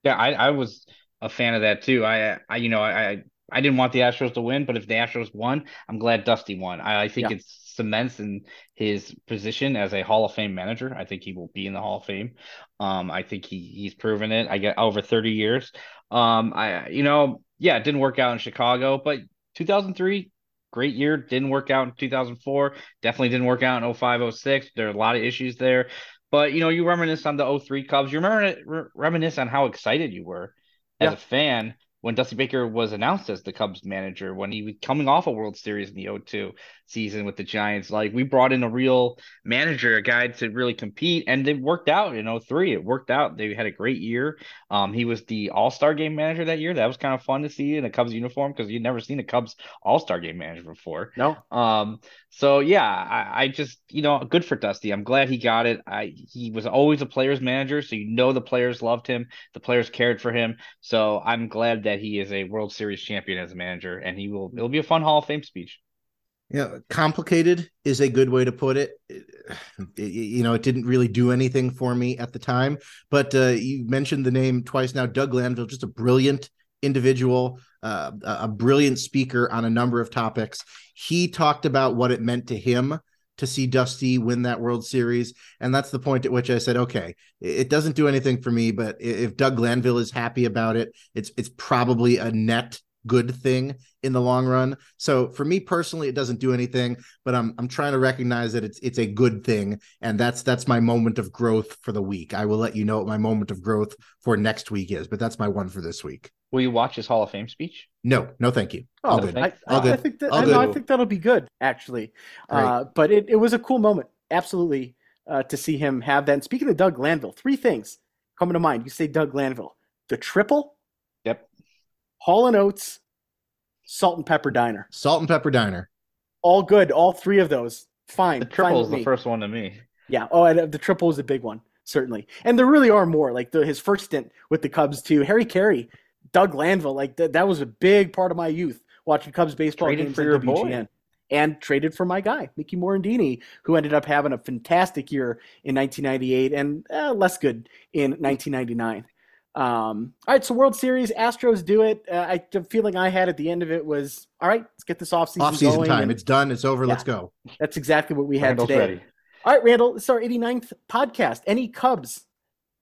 Yeah, I, I was a fan of that too. I, I you know, I, I didn't want the Astros to win, but if the Astros won, I'm glad Dusty won. I, I think yeah. it cements in his position as a Hall of Fame manager. I think he will be in the Hall of Fame. Um, I think he he's proven it. I get over 30 years. Um, I you know, yeah, it didn't work out in Chicago, but 2003 great year didn't work out in 2004 definitely didn't work out in 05 06 there are a lot of issues there but you know you reminisce on the 03 cubs you remember reminisce on how excited you were as yeah. a fan when Dusty Baker was announced as the Cubs manager, when he was coming off a World Series in the 0-2 season with the Giants, like we brought in a real manager, a guy to really compete, and it worked out in 0-3. It worked out. They had a great year. Um, he was the All-Star Game manager that year. That was kind of fun to see in a Cubs uniform because you'd never seen a Cubs All-Star Game manager before. No. Um, so yeah, I, I just you know good for Dusty. I'm glad he got it. I he was always a player's manager, so you know the players loved him, the players cared for him. So I'm glad that he is a World Series champion as a manager, and he will. It'll be a fun Hall of Fame speech. Yeah, complicated is a good way to put it. it, it you know, it didn't really do anything for me at the time, but uh, you mentioned the name twice now. Doug Glanville, just a brilliant individual, uh, a brilliant speaker on a number of topics. He talked about what it meant to him to see Dusty win that World Series. And that's the point at which I said, okay, it doesn't do anything for me, but if Doug Glanville is happy about it, it's it's probably a net good thing in the long run. So for me personally, it doesn't do anything, but I'm I'm trying to recognize that it's it's a good thing, and that's that's my moment of growth for the week. I will let you know what my moment of growth for next week is, but that's my one for this week. Will you watch his Hall of Fame speech? No, no, thank you. Oh, All good. I, All good. I think that, I, no, I, think that'll be good actually. Uh, but it, it was a cool moment, absolutely, uh, to see him have that. And speaking of Doug Glanville, three things coming to mind. You say Doug Glanville, the triple. Yep. Hall and Oates, Salt and Pepper Diner. Salt and Pepper Diner. All good. All three of those. Fine. The triple is the first one to me. Yeah. Oh, and uh, the triple is a big one, certainly. And there really are more. Like the, his first stint with the Cubs too. Harry Caray, Doug Glanville. Like th- that was a big part of my youth watching Cubs baseball Traded games for your WGN. Boy. And traded for my guy, Mickey Morandini, who ended up having a fantastic year in 1998 and uh, less good in 1999. Um, all right, so World Series, Astros do it. Uh, I the feeling I had at the end of it was, all right, let's get this offseason off season time. And, it's done. It's over. Yeah, let's go. That's exactly what we had Randall's today. Ready. All right, Randall, it's our 89th podcast. Any Cubs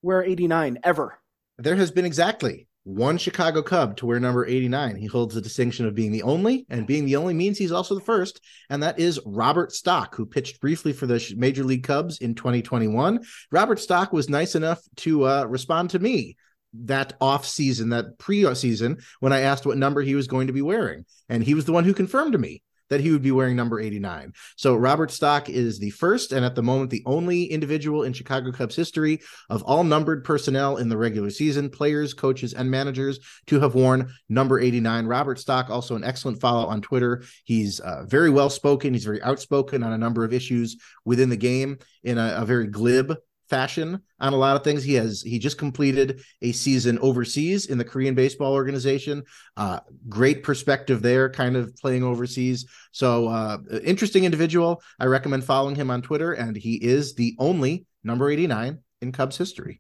wear 89 ever? There has been exactly one Chicago Cub to wear number 89. He holds the distinction of being the only, and being the only means he's also the first, and that is Robert Stock, who pitched briefly for the Major League Cubs in 2021. Robert Stock was nice enough to uh, respond to me that off season, that pre season, when I asked what number he was going to be wearing. And he was the one who confirmed to me that he would be wearing number 89. So Robert Stock is the first and at the moment the only individual in Chicago Cubs history of all numbered personnel in the regular season, players, coaches, and managers to have worn number 89. Robert Stock, also an excellent follow on Twitter. He's uh, very well spoken. He's very outspoken on a number of issues within the game in a, a very glib fashion on a lot of things. He has he just completed a season overseas in the Korean baseball organization. Uh, great perspective there, kind of playing overseas. So uh, interesting individual. I recommend following him on Twitter, and he is the only number eighty nine in Cubs history.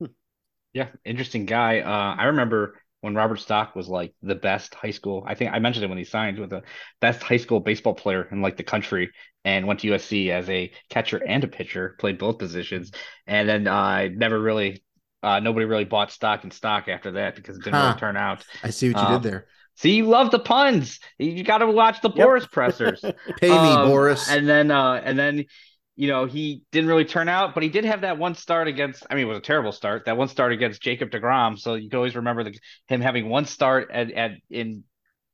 Yeah, interesting guy. Uh, I remember when Robert Stock was like the best high school. I think I mentioned it when he signed with the best high school baseball player in like the country, and went to USC as a catcher and a pitcher, played both positions, and then I uh, never really, uh, nobody really bought stock in stock after that because it didn't huh. really turn out. I see what you did there. See, you love the puns. You got to watch the yep. Boras pressers. (laughs) Pay um, me, Boras. And then, uh, and then you know, he didn't really turn out, but he did have that one start against. I mean, it was a terrible start. That one start against Jacob deGrom. So you can always remember the, him having one start at, at in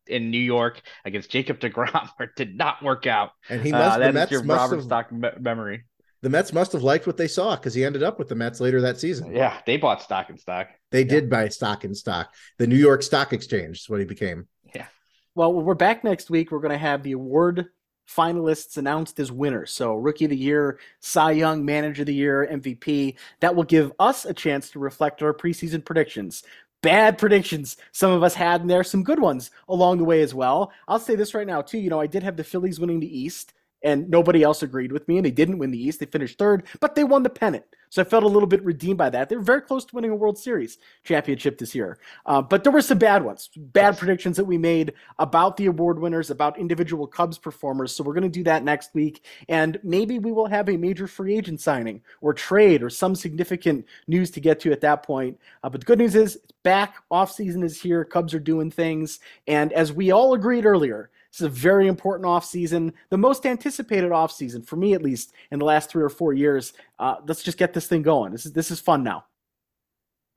in New York against Jacob deGrom, where (laughs) it did not work out. And he must. Uh, that's your Robert have, Stock me- memory. The Mets must have liked what they saw because he ended up with the Mets later that season. Yeah, they bought stock and stock. They yeah. did buy stock and stock. The New York Stock Exchange is what he became. Yeah. Well, we're back next week. We're going to have the award finalists announced as winners. So, Rookie of the Year, Cy Young, Manager of the Year, MVP. That will give us a chance to reflect our preseason predictions. Bad predictions some of us had, and there are some good ones along the way as well. I'll say this right now, too. You know, I did have the Phillies winning the East and nobody else agreed with me, and they didn't win the East. They finished third, but they won the pennant. So I felt a little bit redeemed by that. They were very close to winning a World Series championship this year. Uh, but there were some bad ones, bad predictions that we made about the award winners, about individual Cubs performers. So we're going to do that next week. And maybe we will have a major free agent signing or trade or some significant news to get to at that point. Uh, but the good news is it's back. Off season is here. Cubs are doing things. And as we all agreed earlier, this is a very important offseason, the most anticipated offseason, for me at least, in the last three or four years. Uh, let's just get this thing going. This is this is fun now.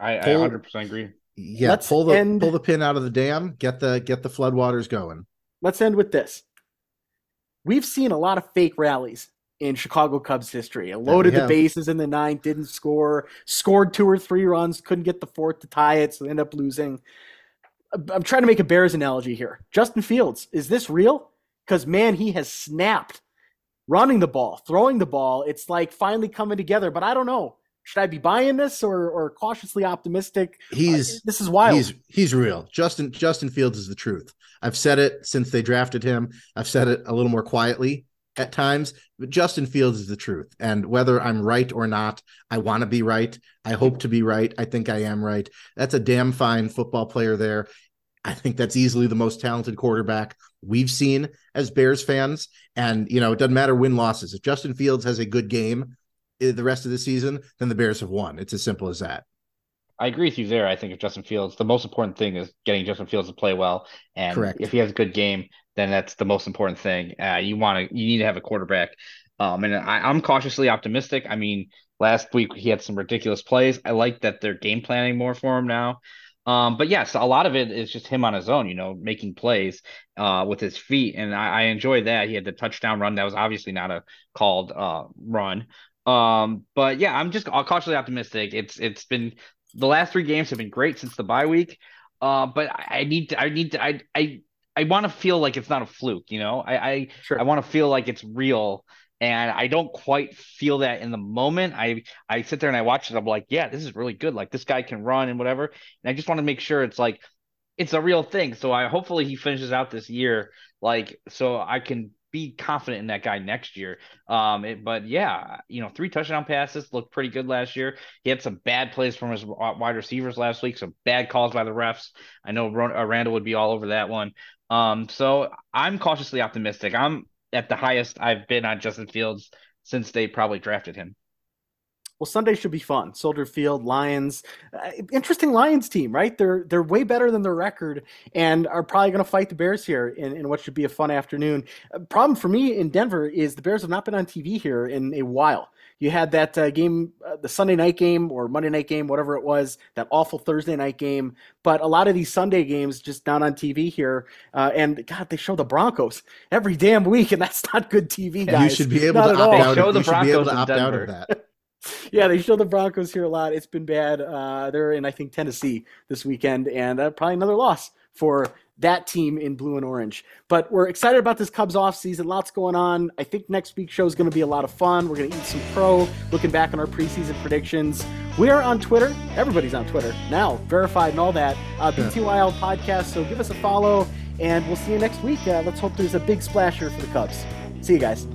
I, I 100% agree. Yeah, let's pull the end, pull the pin out of the dam, get the get the floodwaters going. Let's end with this. We've seen a lot of fake rallies in Chicago Cubs history. loaded the bases in the ninth, didn't score, scored two or three runs, couldn't get the fourth to tie it, so they end up losing. I'm trying to make a Bears analogy here. Justin Fields, is this real? Because man, he has snapped running the ball, throwing the ball. It's like finally coming together. But I don't know. Should I be buying this or, or cautiously optimistic? He's uh, this is wild. He's he's real. Justin Justin Fields is the truth. I've said it since they drafted him. I've said it a little more quietly at times, but Justin Fields is the truth. And whether I'm right or not, I want to be right. I hope to be right. I think I am right. That's a damn fine football player there. I think that's easily the most talented quarterback we've seen as Bears fans. And, you know, it doesn't matter win losses. If Justin Fields has a good game eh, the rest of the season, then the Bears have won. It's as simple as that. I agree with you there. I think if Justin Fields, the most important thing is getting Justin Fields to play well, and Correct. if he has a good game, then that's the most important thing. Uh, you want to, you need to have a quarterback. Um, and I, I'm cautiously optimistic. I mean, last week he had some ridiculous plays. I like that they're game planning more for him now. Um, but yes, a lot of it is just him on his own, you know, making plays uh, with his feet, and I, I enjoy that. He had the touchdown run that was obviously not a called uh, run, um, but yeah, I'm just cautiously optimistic. It's it's been the last three games have been great since the bye week. Uh, but I, I need to I need to I I I want to feel like it's not a fluke, you know. I I, sure. I want to feel like it's real and I don't quite feel that in the moment. I I sit there and I watch it. I'm like, yeah, this is really good. Like this guy can run and whatever. And I just want to make sure it's like it's a real thing. So I hopefully he finishes out this year like so I can be confident in that guy next year. Um, it, but yeah, you know, three touchdown passes looked pretty good last year. He had some bad plays from his wide receivers last week, some bad calls by the refs. I know uh, Randall would be all over that one. Um, so I'm cautiously optimistic. I'm at the highest I've been on Justin Fields since they probably drafted him. Well, Sunday should be fun. Soldier Field, Lions, uh, interesting Lions team, right? They're they're way better than their record, and are probably going to fight the Bears here in, in what should be a fun afternoon. Uh, problem for me in Denver is the Bears have not been on TV here in a while. You had that uh, game, uh, the Sunday night game or Monday night game, whatever it was, that awful Thursday night game. But a lot of these Sunday games just not on TV here. Uh, and God, they show the Broncos every damn week, and that's not good TV, guys. You should be able not to opt out. Show the Broncos opt out of that. (laughs) (laughs) yeah, they show the Broncos here a lot. It's been bad. Uh, they're in, I think, Tennessee this weekend, and uh, probably another loss for that team in blue and orange. But we're excited about this Cubs off season. Lots going on. I think next week's show is going to be a lot of fun. We're going to eat some pro, looking back on our preseason predictions. We are on Twitter. Everybody's on Twitter now, verified and all that. Uh, BTYL podcast. So give us a follow, and we'll see you next week. Uh, let's hope there's a big splasher for the Cubs. See you guys.